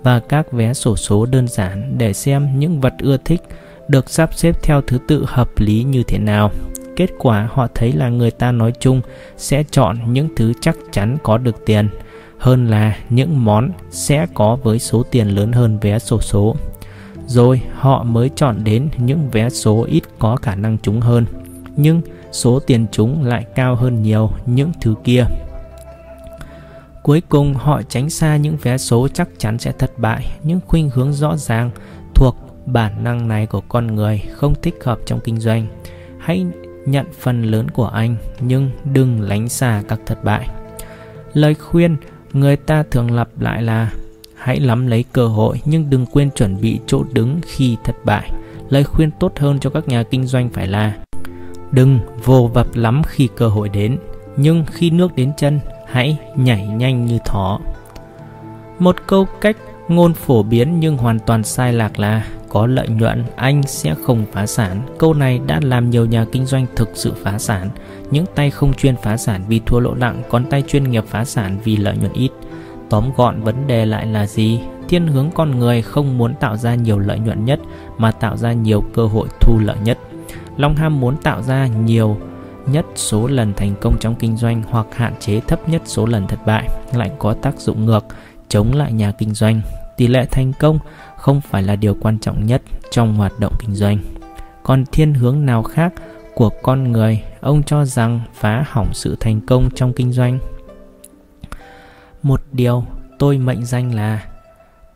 [SPEAKER 2] và các vé sổ số đơn giản để xem những vật ưa thích được sắp xếp theo thứ tự hợp lý như thế nào. Kết quả, họ thấy là người ta nói chung sẽ chọn những thứ chắc chắn có được tiền, hơn là những món sẽ có với số tiền lớn hơn vé sổ số rồi, họ mới chọn đến những vé số ít có khả năng trúng hơn, nhưng số tiền trúng lại cao hơn nhiều những thứ kia. Cuối cùng, họ tránh xa những vé số chắc chắn sẽ thất bại, những khuynh hướng rõ ràng thuộc bản năng này của con người không thích hợp trong kinh doanh. Hãy nhận phần lớn của anh, nhưng đừng lánh xa các thất bại. Lời khuyên người ta thường lặp lại là hãy nắm lấy cơ hội, nhưng đừng quên chuẩn bị chỗ đứng khi thất bại. Lời khuyên tốt hơn cho các nhà kinh doanh phải là, đừng vô vập lắm khi cơ hội đến, nhưng khi nước đến chân, hãy nhảy nhanh như thỏ. Một câu cách ngôn phổ biến nhưng hoàn toàn sai lạc là, có lợi nhuận, anh sẽ không phá sản. Câu này đã làm nhiều nhà kinh doanh thực sự phá sản. Những tay không chuyên phá sản vì thua lỗ nặng, còn tay chuyên nghiệp phá sản vì lợi nhuận ít tóm gọn vấn đề lại là gì? Thiên hướng con người không muốn tạo ra nhiều lợi nhuận nhất, mà tạo ra nhiều cơ hội thu lợi nhất. Long ham muốn tạo ra nhiều nhất số lần thành công trong kinh doanh hoặc hạn chế thấp nhất số lần thất bại, lại có tác dụng ngược, chống lại nhà kinh doanh. Tỷ lệ thành công không phải là điều quan trọng nhất trong hoạt động kinh doanh. Còn thiên hướng nào khác của con người? Ông cho rằng phá hỏng sự thành công trong kinh doanh một điều tôi mệnh danh là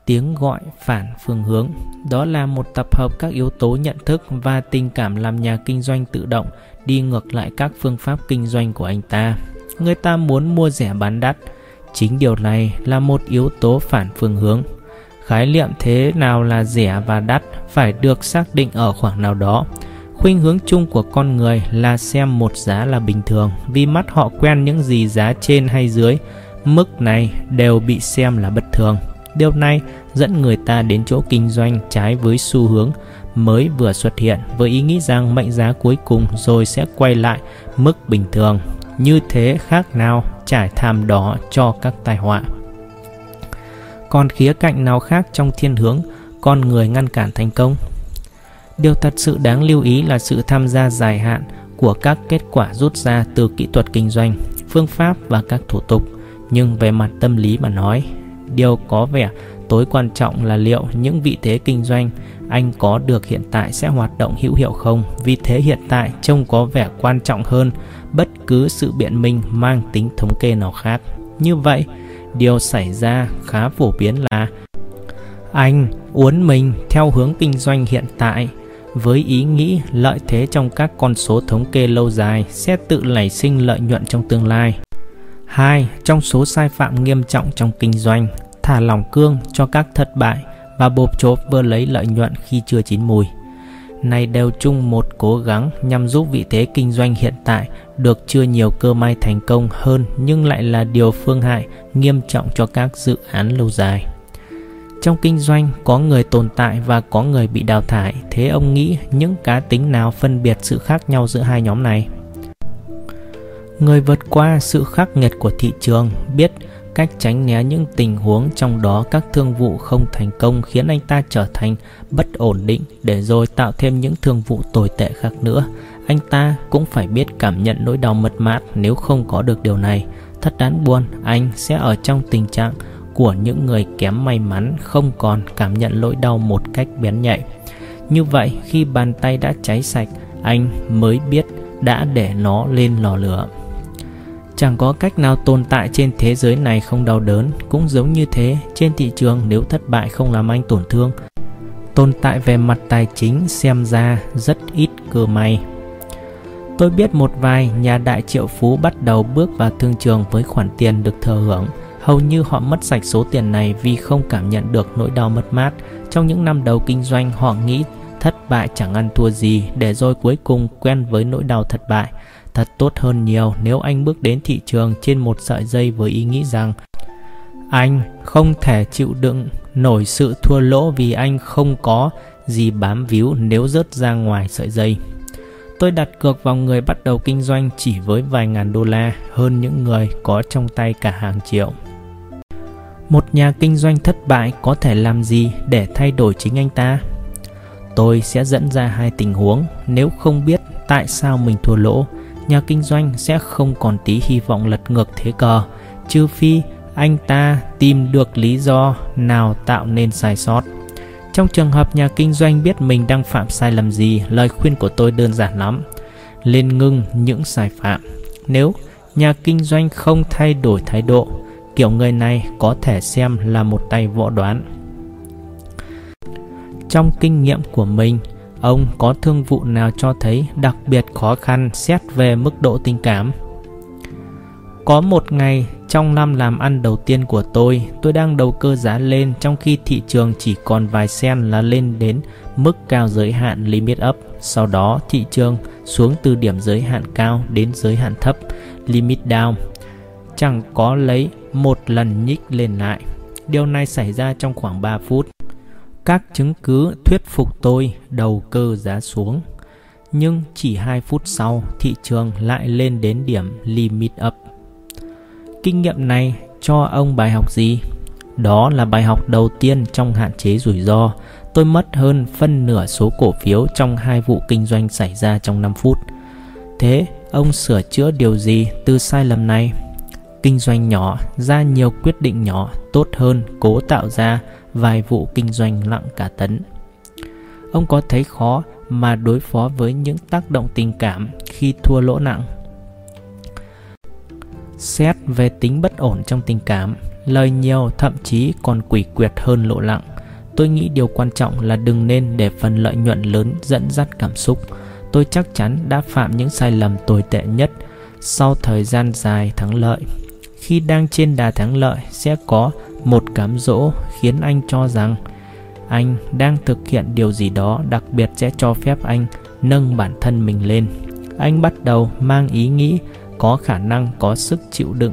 [SPEAKER 2] tiếng gọi phản phương hướng. Đó là một tập hợp các yếu tố nhận thức và tình cảm làm nhà kinh doanh tự động đi ngược lại các phương pháp kinh doanh của anh ta. Người ta muốn mua rẻ bán đắt. Chính điều này là một yếu tố phản phương hướng. Khái niệm thế nào là rẻ và đắt phải được xác định ở khoảng nào đó. Khuynh hướng chung của con người là xem một giá là bình thường, vì mắt họ quen những gì giá trên hay dưới mức này đều bị xem là bất thường. Điều này dẫn người ta đến chỗ kinh doanh trái với xu hướng mới vừa xuất hiện với ý nghĩ rằng mệnh giá cuối cùng rồi sẽ quay lại mức bình thường. Như thế khác nào trải thảm đỏ cho các tai họa. Còn khía cạnh nào khác trong thiên hướng con người ngăn cản thành công? Điều thật sự đáng lưu ý là sự tham gia dài hạn của các kết quả rút ra từ kỹ thuật kinh doanh, phương pháp và các thủ tục nhưng về mặt tâm lý mà nói, điều có vẻ tối quan trọng là liệu những vị thế kinh doanh anh có được hiện tại sẽ hoạt động hữu hiệu không vì thế hiện tại trông có vẻ quan trọng hơn bất cứ sự biện minh mang tính thống kê nào khác như vậy, điều xảy ra khá phổ biến là anh uốn mình theo hướng kinh doanh hiện tại với ý nghĩ lợi thế trong các con số thống kê lâu dài sẽ tự nảy sinh lợi nhuận trong tương lai. 2. Trong số sai phạm nghiêm trọng trong kinh doanh, thả lỏng cương cho các thất bại và bộp chộp vơ lấy lợi nhuận khi chưa chín mùi. Này đều chung một cố gắng nhằm giúp vị thế kinh doanh hiện tại được chưa nhiều cơ may thành công hơn nhưng lại là điều phương hại nghiêm trọng cho các dự án lâu dài. Trong kinh doanh có người tồn tại và có người bị đào thải, thế ông nghĩ những cá tính nào phân biệt sự khác nhau giữa hai nhóm này? Người vượt qua sự khắc nghiệt của thị trường biết cách tránh né những tình huống trong đó các thương vụ không thành công khiến anh ta trở thành bất ổn định để rồi tạo thêm những thương vụ tồi tệ khác nữa. Anh ta cũng phải biết cảm nhận nỗi đau mất mát nếu không có được điều này. Thật đáng buồn, anh sẽ ở trong tình trạng của những người kém may mắn không còn cảm nhận nỗi đau một cách bén nhạy. Như vậy, khi bàn tay đã cháy sạch, anh mới biết đã để nó lên lò lửa. Chẳng có cách nào tồn tại trên thế giới này không đau đớn, cũng giống như thế, trên thị trường nếu thất bại không làm anh tổn thương. Tồn tại về mặt tài chính xem ra rất ít cơ may. Tôi biết một vài nhà đại triệu phú bắt đầu bước vào thương trường với khoản tiền được thừa hưởng. Hầu như họ mất sạch số tiền này vì không cảm nhận được nỗi đau mất mát. Trong những năm đầu kinh doanh họ nghĩ thất bại chẳng ăn thua gì để rồi cuối cùng quen với nỗi đau thất bại Thật tốt hơn nhiều nếu anh bước đến thị trường trên một sợi dây với ý nghĩ rằng anh không thể chịu đựng nổi sự thua lỗ vì anh không có gì bám víu nếu rớt ra ngoài sợi dây. Tôi đặt cược vào người bắt đầu kinh doanh chỉ với vài ngàn đô la hơn những người có trong tay cả hàng triệu. Một nhà kinh doanh thất bại có thể làm gì để thay đổi chính anh ta? Tôi sẽ dẫn ra hai tình huống, nếu không biết tại sao mình thua lỗ, nhà kinh doanh sẽ không còn tí hy vọng lật ngược thế cờ, trừ phi anh ta tìm được lý do nào tạo nên sai sót. Trong trường hợp nhà kinh doanh biết mình đang phạm sai lầm gì, lời khuyên của tôi đơn giản lắm. Lên ngưng những sai phạm. Nếu nhà kinh doanh không thay đổi thái độ, kiểu người này có thể xem là một tay võ đoán. Trong kinh nghiệm của mình, ông có thương vụ nào cho thấy đặc biệt khó khăn xét về mức độ tình cảm? Có một ngày trong năm làm ăn đầu tiên của tôi, tôi đang đầu cơ giá lên trong khi thị trường chỉ còn vài sen là lên đến mức cao giới hạn limit up. Sau đó thị trường xuống từ điểm giới hạn cao đến giới hạn thấp limit down. Chẳng có lấy một lần nhích lên lại. Điều này xảy ra trong khoảng 3 phút. Các chứng cứ thuyết phục tôi đầu cơ giá xuống. Nhưng chỉ 2 phút sau, thị trường lại lên đến điểm limit up. Kinh nghiệm này cho ông bài học gì? Đó là bài học đầu tiên trong hạn chế rủi ro. Tôi mất hơn phân nửa số cổ phiếu trong hai vụ kinh doanh xảy ra trong 5 phút. Thế ông sửa chữa điều gì từ sai lầm này? Kinh doanh nhỏ ra nhiều quyết định nhỏ tốt hơn cố tạo ra vài vụ kinh doanh lặng cả tấn. Ông có thấy khó mà đối phó với những tác động tình cảm khi thua lỗ nặng? Xét về tính bất ổn trong tình cảm, lời nhiều thậm chí còn quỷ quyệt hơn lộ lặng. Tôi nghĩ điều quan trọng là đừng nên để phần lợi nhuận lớn dẫn dắt cảm xúc. Tôi chắc chắn đã phạm những sai lầm tồi tệ nhất sau thời gian dài thắng lợi. Khi đang trên đà thắng lợi sẽ có một cám dỗ khiến anh cho rằng anh đang thực hiện điều gì đó đặc biệt sẽ cho phép anh nâng bản thân mình lên. Anh bắt đầu mang ý nghĩ có khả năng, có sức chịu đựng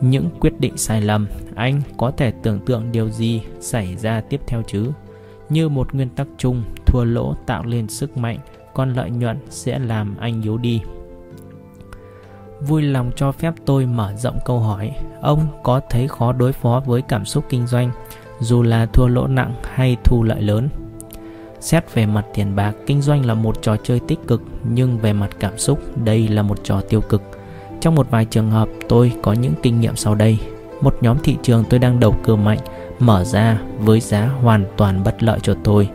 [SPEAKER 2] những quyết định sai lầm. Anh có thể tưởng tượng điều gì xảy ra tiếp theo chứ? Như một nguyên tắc chung, thua lỗ tạo lên sức mạnh còn lợi nhuận sẽ làm anh yếu đi vui lòng cho phép tôi mở rộng câu hỏi. Ông có thấy khó đối phó với cảm xúc kinh doanh dù là thua lỗ nặng hay thu lợi lớn? Xét về mặt tiền bạc kinh doanh là một trò chơi tích cực nhưng về mặt cảm xúc đây là một trò tiêu cực. Trong một vài trường hợp tôi có những kinh nghiệm sau đây. Một nhóm thị trường tôi đang đầu cơ mạnh mở ra với giá hoàn toàn bất lợi cho tôi.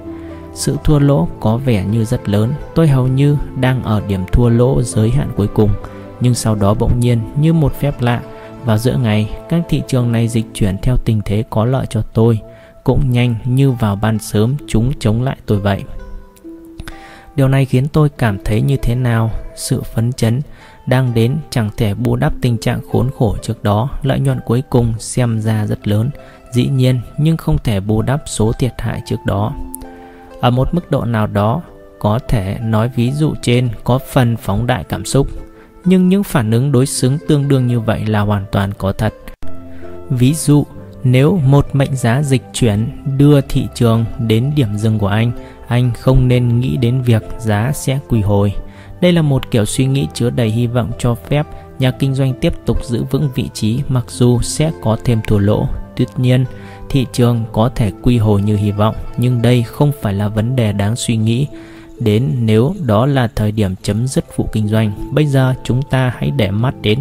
[SPEAKER 2] Sự thua lỗ có vẻ như rất lớn, tôi hầu như đang ở điểm thua lỗ giới hạn cuối cùng, nhưng sau đó bỗng nhiên như một phép lạ, vào giữa ngày, các thị trường này dịch chuyển theo tình thế có lợi cho tôi, cũng nhanh như vào ban sớm chúng chống lại tôi vậy. Điều này khiến tôi cảm thấy như thế nào? Sự phấn chấn, đang đến chẳng thể bù đắp tình trạng khốn khổ trước đó, lợi nhuận cuối cùng xem ra rất lớn, dĩ nhiên nhưng không thể bù đắp số thiệt hại trước đó. Ở một mức độ nào đó, có thể nói ví dụ trên có phần phóng đại cảm xúc, nhưng những phản ứng đối xứng tương đương như vậy là hoàn toàn có thật. Ví dụ, nếu một mệnh giá dịch chuyển đưa thị trường đến điểm dừng của anh, anh không nên nghĩ đến việc giá sẽ quỳ hồi đây là một kiểu suy nghĩ chứa đầy hy vọng cho phép nhà kinh doanh tiếp tục giữ vững vị trí mặc dù sẽ có thêm thua lỗ. Tuy nhiên, thị trường có thể quy hồi như hy vọng, nhưng đây không phải là vấn đề đáng suy nghĩ đến nếu đó là thời điểm chấm dứt vụ kinh doanh. Bây giờ chúng ta hãy để mắt đến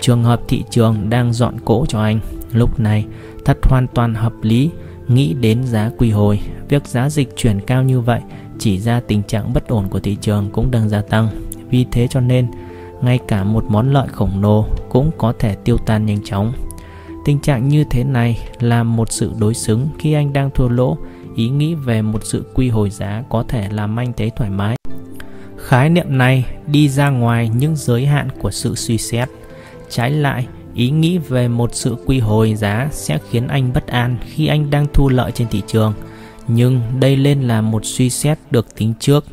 [SPEAKER 2] trường hợp thị trường đang dọn cỗ cho anh. Lúc này, thật hoàn toàn hợp lý nghĩ đến giá quy hồi. Việc giá dịch chuyển cao như vậy chỉ ra tình trạng bất ổn của thị trường cũng đang gia tăng. Vì thế cho nên, ngay cả một món lợi khổng lồ cũng có thể tiêu tan nhanh chóng. Tình trạng như thế này là một sự đối xứng khi anh đang thua lỗ, ý nghĩ về một sự quy hồi giá có thể làm anh thấy thoải mái. Khái niệm này đi ra ngoài những giới hạn của sự suy xét. Trái lại, ý nghĩ về một sự quy hồi giá sẽ khiến anh bất an khi anh đang thu lợi trên thị trường – nhưng đây lên là một suy xét được tính trước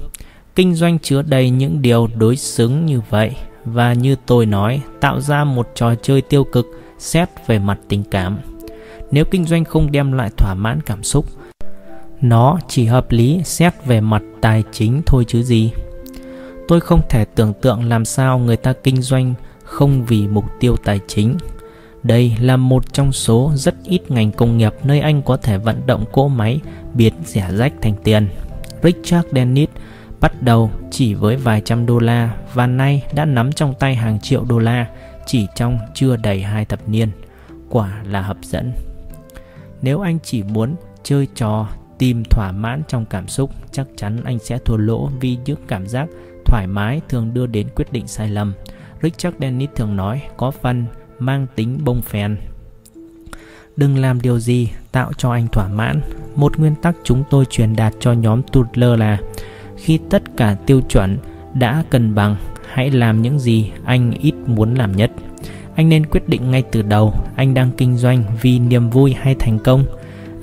[SPEAKER 2] kinh doanh chứa đầy những điều đối xứng như vậy và như tôi nói tạo ra một trò chơi tiêu cực xét về mặt tình cảm nếu kinh doanh không đem lại thỏa mãn cảm xúc nó chỉ hợp lý xét về mặt tài chính thôi chứ gì Tôi không thể tưởng tượng làm sao người ta kinh doanh không vì mục tiêu tài chính. Đây là một trong số rất ít ngành công nghiệp nơi anh có thể vận động cỗ máy biến rẻ rách thành tiền. Richard Dennis bắt đầu chỉ với vài trăm đô la và nay đã nắm trong tay hàng triệu đô la chỉ trong chưa đầy hai thập niên. Quả là hấp dẫn. Nếu anh chỉ muốn chơi trò tìm thỏa mãn trong cảm xúc, chắc chắn anh sẽ thua lỗ vì những cảm giác thoải mái thường đưa đến quyết định sai lầm. Richard Dennis thường nói có phần mang tính bông phèn. Đừng làm điều gì tạo cho anh thỏa mãn. Một nguyên tắc chúng tôi truyền đạt cho nhóm Tudler là khi tất cả tiêu chuẩn đã cân bằng, hãy làm những gì anh ít muốn làm nhất. Anh nên quyết định ngay từ đầu anh đang kinh doanh vì niềm vui hay thành công.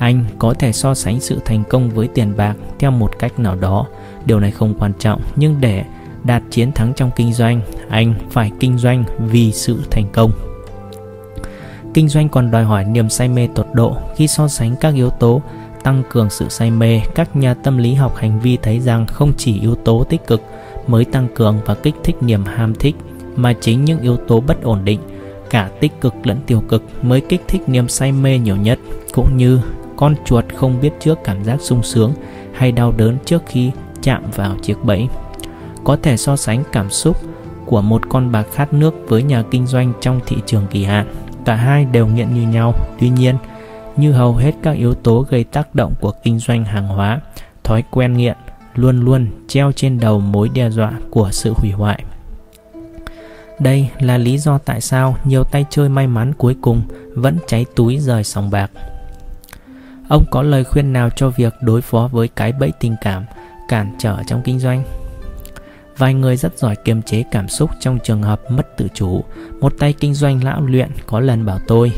[SPEAKER 2] Anh có thể so sánh sự thành công với tiền bạc theo một cách nào đó. Điều này không quan trọng, nhưng để đạt chiến thắng trong kinh doanh, anh phải kinh doanh vì sự thành công. Kinh doanh còn đòi hỏi niềm say mê tột độ khi so sánh các yếu tố tăng cường sự say mê, các nhà tâm lý học hành vi thấy rằng không chỉ yếu tố tích cực mới tăng cường và kích thích niềm ham thích, mà chính những yếu tố bất ổn định, cả tích cực lẫn tiêu cực mới kích thích niềm say mê nhiều nhất, cũng như con chuột không biết trước cảm giác sung sướng hay đau đớn trước khi chạm vào chiếc bẫy. Có thể so sánh cảm xúc của một con bạc khát nước với nhà kinh doanh trong thị trường kỳ hạn. Cả hai đều nghiện như nhau. Tuy nhiên, như hầu hết các yếu tố gây tác động của kinh doanh hàng hóa, thói quen nghiện luôn luôn treo trên đầu mối đe dọa của sự hủy hoại. Đây là lý do tại sao nhiều tay chơi may mắn cuối cùng vẫn cháy túi rời sòng bạc. Ông có lời khuyên nào cho việc đối phó với cái bẫy tình cảm cản trở trong kinh doanh? Vài người rất giỏi kiềm chế cảm xúc trong trường hợp mất tự chủ. Một tay kinh doanh lão luyện có lần bảo tôi,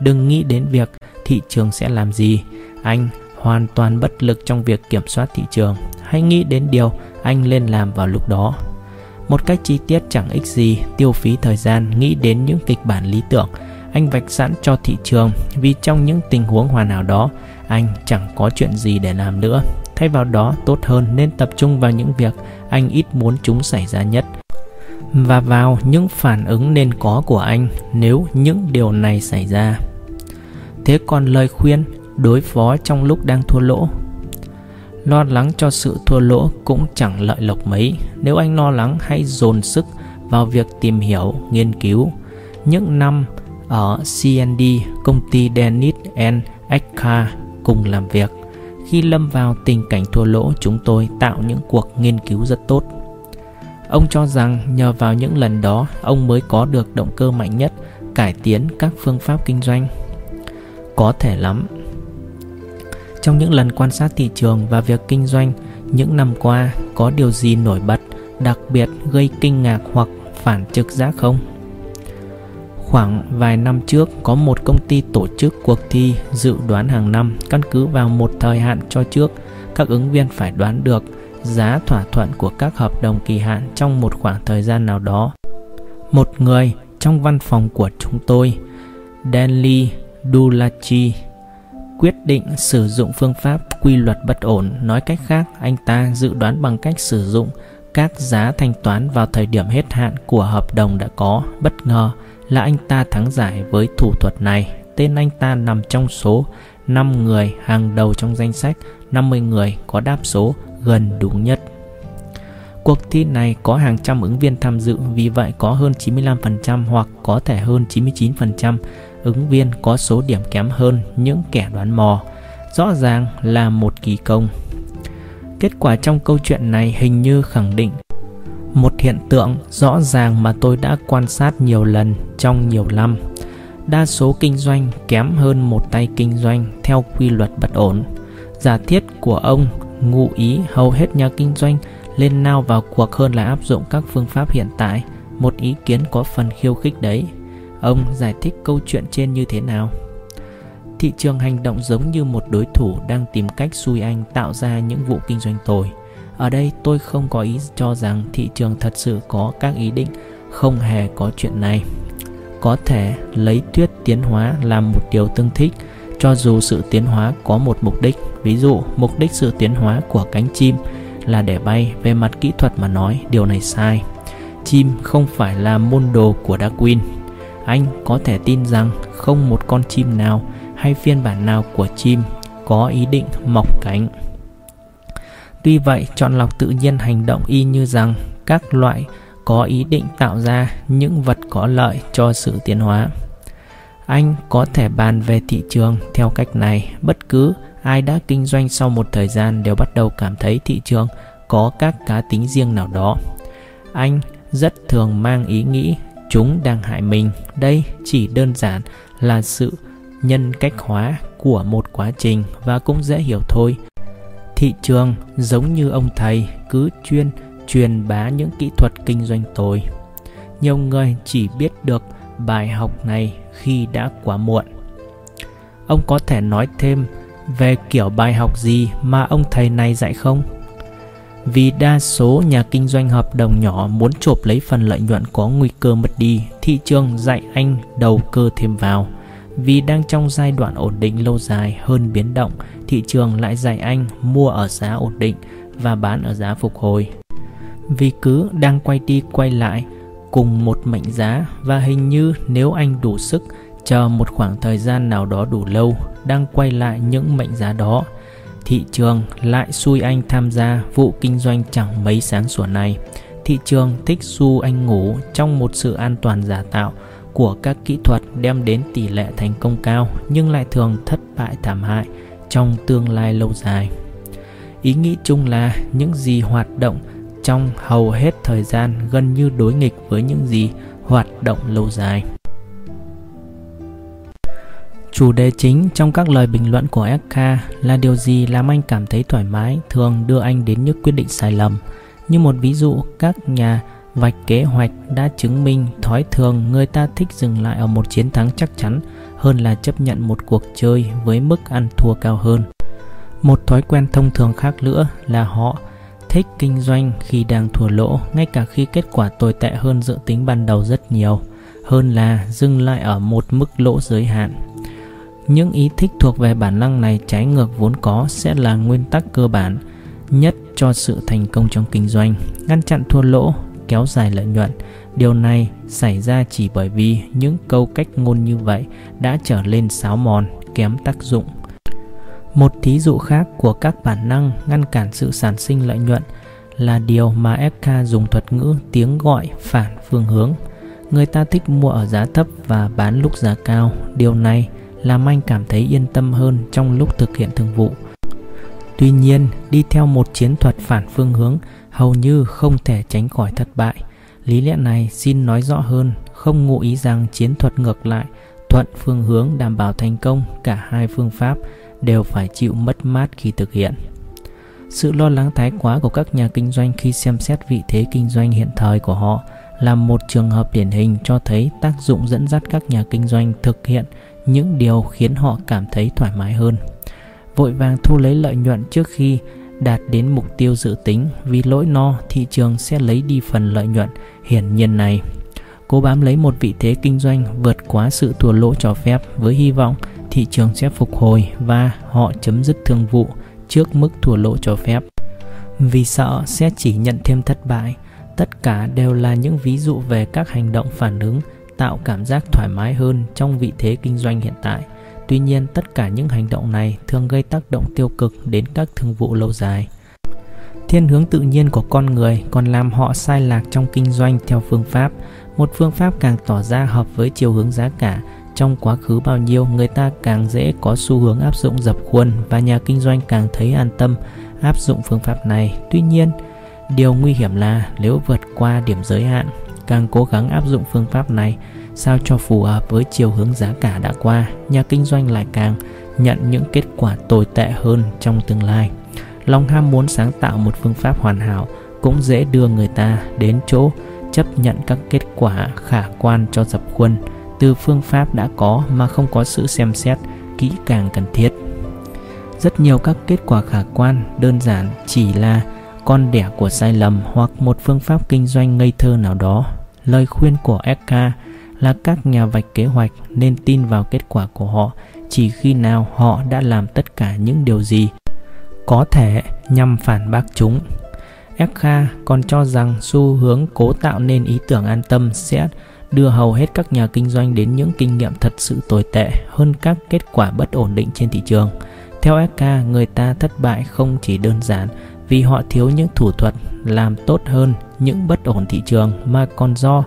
[SPEAKER 2] đừng nghĩ đến việc thị trường sẽ làm gì. Anh hoàn toàn bất lực trong việc kiểm soát thị trường. Hãy nghĩ đến điều anh lên làm vào lúc đó. Một cách chi tiết chẳng ích gì tiêu phí thời gian nghĩ đến những kịch bản lý tưởng anh vạch sẵn cho thị trường vì trong những tình huống hoàn hảo đó anh chẳng có chuyện gì để làm nữa. Thay vào đó, tốt hơn nên tập trung vào những việc anh ít muốn chúng xảy ra nhất. Và vào những phản ứng nên có của anh nếu những điều này xảy ra. Thế còn lời khuyên đối phó trong lúc đang thua lỗ. Lo lắng cho sự thua lỗ cũng chẳng lợi lộc mấy. Nếu anh lo lắng, hãy dồn sức vào việc tìm hiểu, nghiên cứu. Những năm ở cnd công ty dennis and Ekka cùng làm việc. Khi lâm vào tình cảnh thua lỗ, chúng tôi tạo những cuộc nghiên cứu rất tốt. Ông cho rằng nhờ vào những lần đó, ông mới có được động cơ mạnh nhất, cải tiến các phương pháp kinh doanh. Có thể lắm. Trong những lần quan sát thị trường và việc kinh doanh, những năm qua có điều gì nổi bật, đặc biệt gây kinh ngạc hoặc phản trực giác không? Khoảng vài năm trước có một công ty tổ chức cuộc thi dự đoán hàng năm căn cứ vào một thời hạn cho trước các ứng viên phải đoán được giá thỏa thuận của các hợp đồng kỳ hạn trong một khoảng thời gian nào đó. Một người trong văn phòng của chúng tôi, Danley Dulachi, quyết định sử dụng phương pháp quy luật bất ổn. Nói cách khác, anh ta dự đoán bằng cách sử dụng các giá thanh toán vào thời điểm hết hạn của hợp đồng đã có. Bất ngờ, là anh ta thắng giải với thủ thuật này. Tên anh ta nằm trong số 5 người hàng đầu trong danh sách 50 người có đáp số gần đúng nhất. Cuộc thi này có hàng trăm ứng viên tham dự, vì vậy có hơn 95% hoặc có thể hơn 99% ứng viên có số điểm kém hơn những kẻ đoán mò. Rõ ràng là một kỳ công. Kết quả trong câu chuyện này hình như khẳng định một hiện tượng rõ ràng mà tôi đã quan sát nhiều lần trong nhiều năm. Đa số kinh doanh kém hơn một tay kinh doanh theo quy luật bất ổn. Giả thiết của ông ngụ ý hầu hết nhà kinh doanh lên nao vào cuộc hơn là áp dụng các phương pháp hiện tại. Một ý kiến có phần khiêu khích đấy. Ông giải thích câu chuyện trên như thế nào? Thị trường hành động giống như một đối thủ đang tìm cách xui anh tạo ra những vụ kinh doanh tồi ở đây tôi không có ý cho rằng thị trường thật sự có các ý định không hề có chuyện này. Có thể lấy thuyết tiến hóa làm một điều tương thích, cho dù sự tiến hóa có một mục đích. Ví dụ, mục đích sự tiến hóa của cánh chim là để bay. Về mặt kỹ thuật mà nói, điều này sai. Chim không phải là môn đồ của Darwin. Anh có thể tin rằng không một con chim nào hay phiên bản nào của chim có ý định mọc cánh tuy vậy, chọn lọc tự nhiên hành động y như rằng các loại có ý định tạo ra những vật có lợi cho sự tiến hóa. Anh có thể bàn về thị trường theo cách này. Bất cứ ai đã kinh doanh sau một thời gian đều bắt đầu cảm thấy thị trường có các cá tính riêng nào đó. Anh rất thường mang ý nghĩ chúng đang hại mình. Đây chỉ đơn giản là sự nhân cách hóa của một quá trình và cũng dễ hiểu thôi thị trường giống như ông thầy cứ chuyên truyền bá những kỹ thuật kinh doanh tồi. Nhiều người chỉ biết được bài học này khi đã quá muộn. Ông có thể nói thêm về kiểu bài học gì mà ông thầy này dạy không? Vì đa số nhà kinh doanh hợp đồng nhỏ muốn chộp lấy phần lợi nhuận có nguy cơ mất đi, thị trường dạy anh đầu cơ thêm vào. Vì đang trong giai đoạn ổn định lâu dài hơn biến động thị trường lại dạy anh mua ở giá ổn định và bán ở giá phục hồi. Vì cứ đang quay đi quay lại cùng một mệnh giá và hình như nếu anh đủ sức chờ một khoảng thời gian nào đó đủ lâu đang quay lại những mệnh giá đó, thị trường lại xui anh tham gia vụ kinh doanh chẳng mấy sáng sủa này. Thị trường thích xu anh ngủ trong một sự an toàn giả tạo của các kỹ thuật đem đến tỷ lệ thành công cao nhưng lại thường thất bại thảm hại trong tương lai lâu dài. Ý nghĩ chung là những gì hoạt động trong hầu hết thời gian gần như đối nghịch với những gì hoạt động lâu dài. Chủ đề chính trong các lời bình luận của FK là điều gì làm anh cảm thấy thoải mái thường đưa anh đến những quyết định sai lầm. Như một ví dụ, các nhà vạch kế hoạch đã chứng minh thói thường người ta thích dừng lại ở một chiến thắng chắc chắn hơn là chấp nhận một cuộc chơi với mức ăn thua cao hơn. Một thói quen thông thường khác nữa là họ thích kinh doanh khi đang thua lỗ, ngay cả khi kết quả tồi tệ hơn dự tính ban đầu rất nhiều, hơn là dừng lại ở một mức lỗ giới hạn những ý thích thuộc về bản năng này trái ngược vốn có sẽ là nguyên tắc cơ bản nhất cho sự thành công trong kinh doanh ngăn chặn thua lỗ, kéo dài lợi nhuận điều này xảy ra chỉ bởi vì những câu cách ngôn như vậy đã trở lên sáo mòn kém tác dụng một thí dụ khác của các bản năng ngăn cản sự sản sinh lợi nhuận là điều mà FK dùng thuật ngữ tiếng gọi phản phương hướng. Người ta thích mua ở giá thấp và bán lúc giá cao. Điều này làm anh cảm thấy yên tâm hơn trong lúc thực hiện thương vụ. Tuy nhiên, đi theo một chiến thuật phản phương hướng hầu như không thể tránh khỏi thất bại. Lý lẽ này xin nói rõ hơn, không ngụ ý rằng chiến thuật ngược lại, thuận phương hướng đảm bảo thành công cả hai phương pháp đều phải chịu mất mát khi thực hiện. Sự lo lắng thái quá của các nhà kinh doanh khi xem xét vị thế kinh doanh hiện thời của họ là một trường hợp điển hình cho thấy tác dụng dẫn dắt các nhà kinh doanh thực hiện những điều khiến họ cảm thấy thoải mái hơn. Vội vàng thu lấy lợi nhuận trước khi đạt đến mục tiêu dự tính vì lỗi no thị trường sẽ lấy đi phần lợi nhuận hiển nhiên này. Cố bám lấy một vị thế kinh doanh vượt quá sự thua lỗ cho phép với hy vọng thị trường sẽ phục hồi và họ chấm dứt thương vụ trước mức thua lỗ cho phép. Vì sợ sẽ chỉ nhận thêm thất bại, tất cả đều là những ví dụ về các hành động phản ứng tạo cảm giác thoải mái hơn trong vị thế kinh doanh hiện tại. Tuy nhiên, tất cả những hành động này thường gây tác động tiêu cực đến các thương vụ lâu dài. Thiên hướng tự nhiên của con người còn làm họ sai lạc trong kinh doanh theo phương pháp. Một phương pháp càng tỏ ra hợp với chiều hướng giá cả, trong quá khứ bao nhiêu người ta càng dễ có xu hướng áp dụng dập khuôn và nhà kinh doanh càng thấy an tâm áp dụng phương pháp này. Tuy nhiên, điều nguy hiểm là nếu vượt qua điểm giới hạn càng cố gắng áp dụng phương pháp này sao cho phù hợp với chiều hướng giá cả đã qua, nhà kinh doanh lại càng nhận những kết quả tồi tệ hơn trong tương lai. Lòng ham muốn sáng tạo một phương pháp hoàn hảo cũng dễ đưa người ta đến chỗ chấp nhận các kết quả khả quan cho dập khuôn từ phương pháp đã có mà không có sự xem xét kỹ càng cần thiết. Rất nhiều các kết quả khả quan đơn giản chỉ là con đẻ của sai lầm hoặc một phương pháp kinh doanh ngây thơ nào đó. Lời khuyên của Eka là các nhà vạch kế hoạch nên tin vào kết quả của họ chỉ khi nào họ đã làm tất cả những điều gì có thể nhằm phản bác chúng. Ekha còn cho rằng xu hướng cố tạo nên ý tưởng an tâm sẽ đưa hầu hết các nhà kinh doanh đến những kinh nghiệm thật sự tồi tệ hơn các kết quả bất ổn định trên thị trường. Theo Ekka, người ta thất bại không chỉ đơn giản vì họ thiếu những thủ thuật làm tốt hơn những bất ổn thị trường mà còn do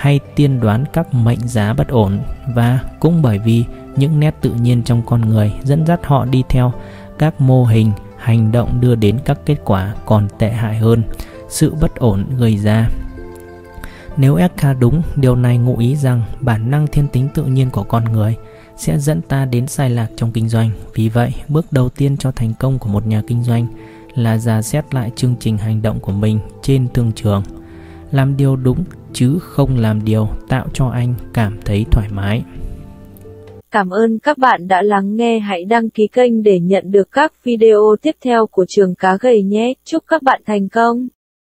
[SPEAKER 2] hay tiên đoán các mệnh giá bất ổn và cũng bởi vì những nét tự nhiên trong con người dẫn dắt họ đi theo các mô hình hành động đưa đến các kết quả còn tệ hại hơn sự bất ổn gây ra nếu Ekka đúng, điều này ngụ ý rằng bản năng thiên tính tự nhiên của con người sẽ dẫn ta đến sai lạc trong kinh doanh. Vì vậy, bước đầu tiên cho thành công của một nhà kinh doanh là giả xét lại chương trình hành động của mình trên thương trường. Làm điều đúng, chứ không làm điều tạo cho anh cảm thấy thoải mái.
[SPEAKER 1] Cảm ơn các bạn đã lắng nghe. Hãy đăng ký kênh để nhận được các video tiếp theo của trường cá gầy nhé. Chúc các bạn thành công.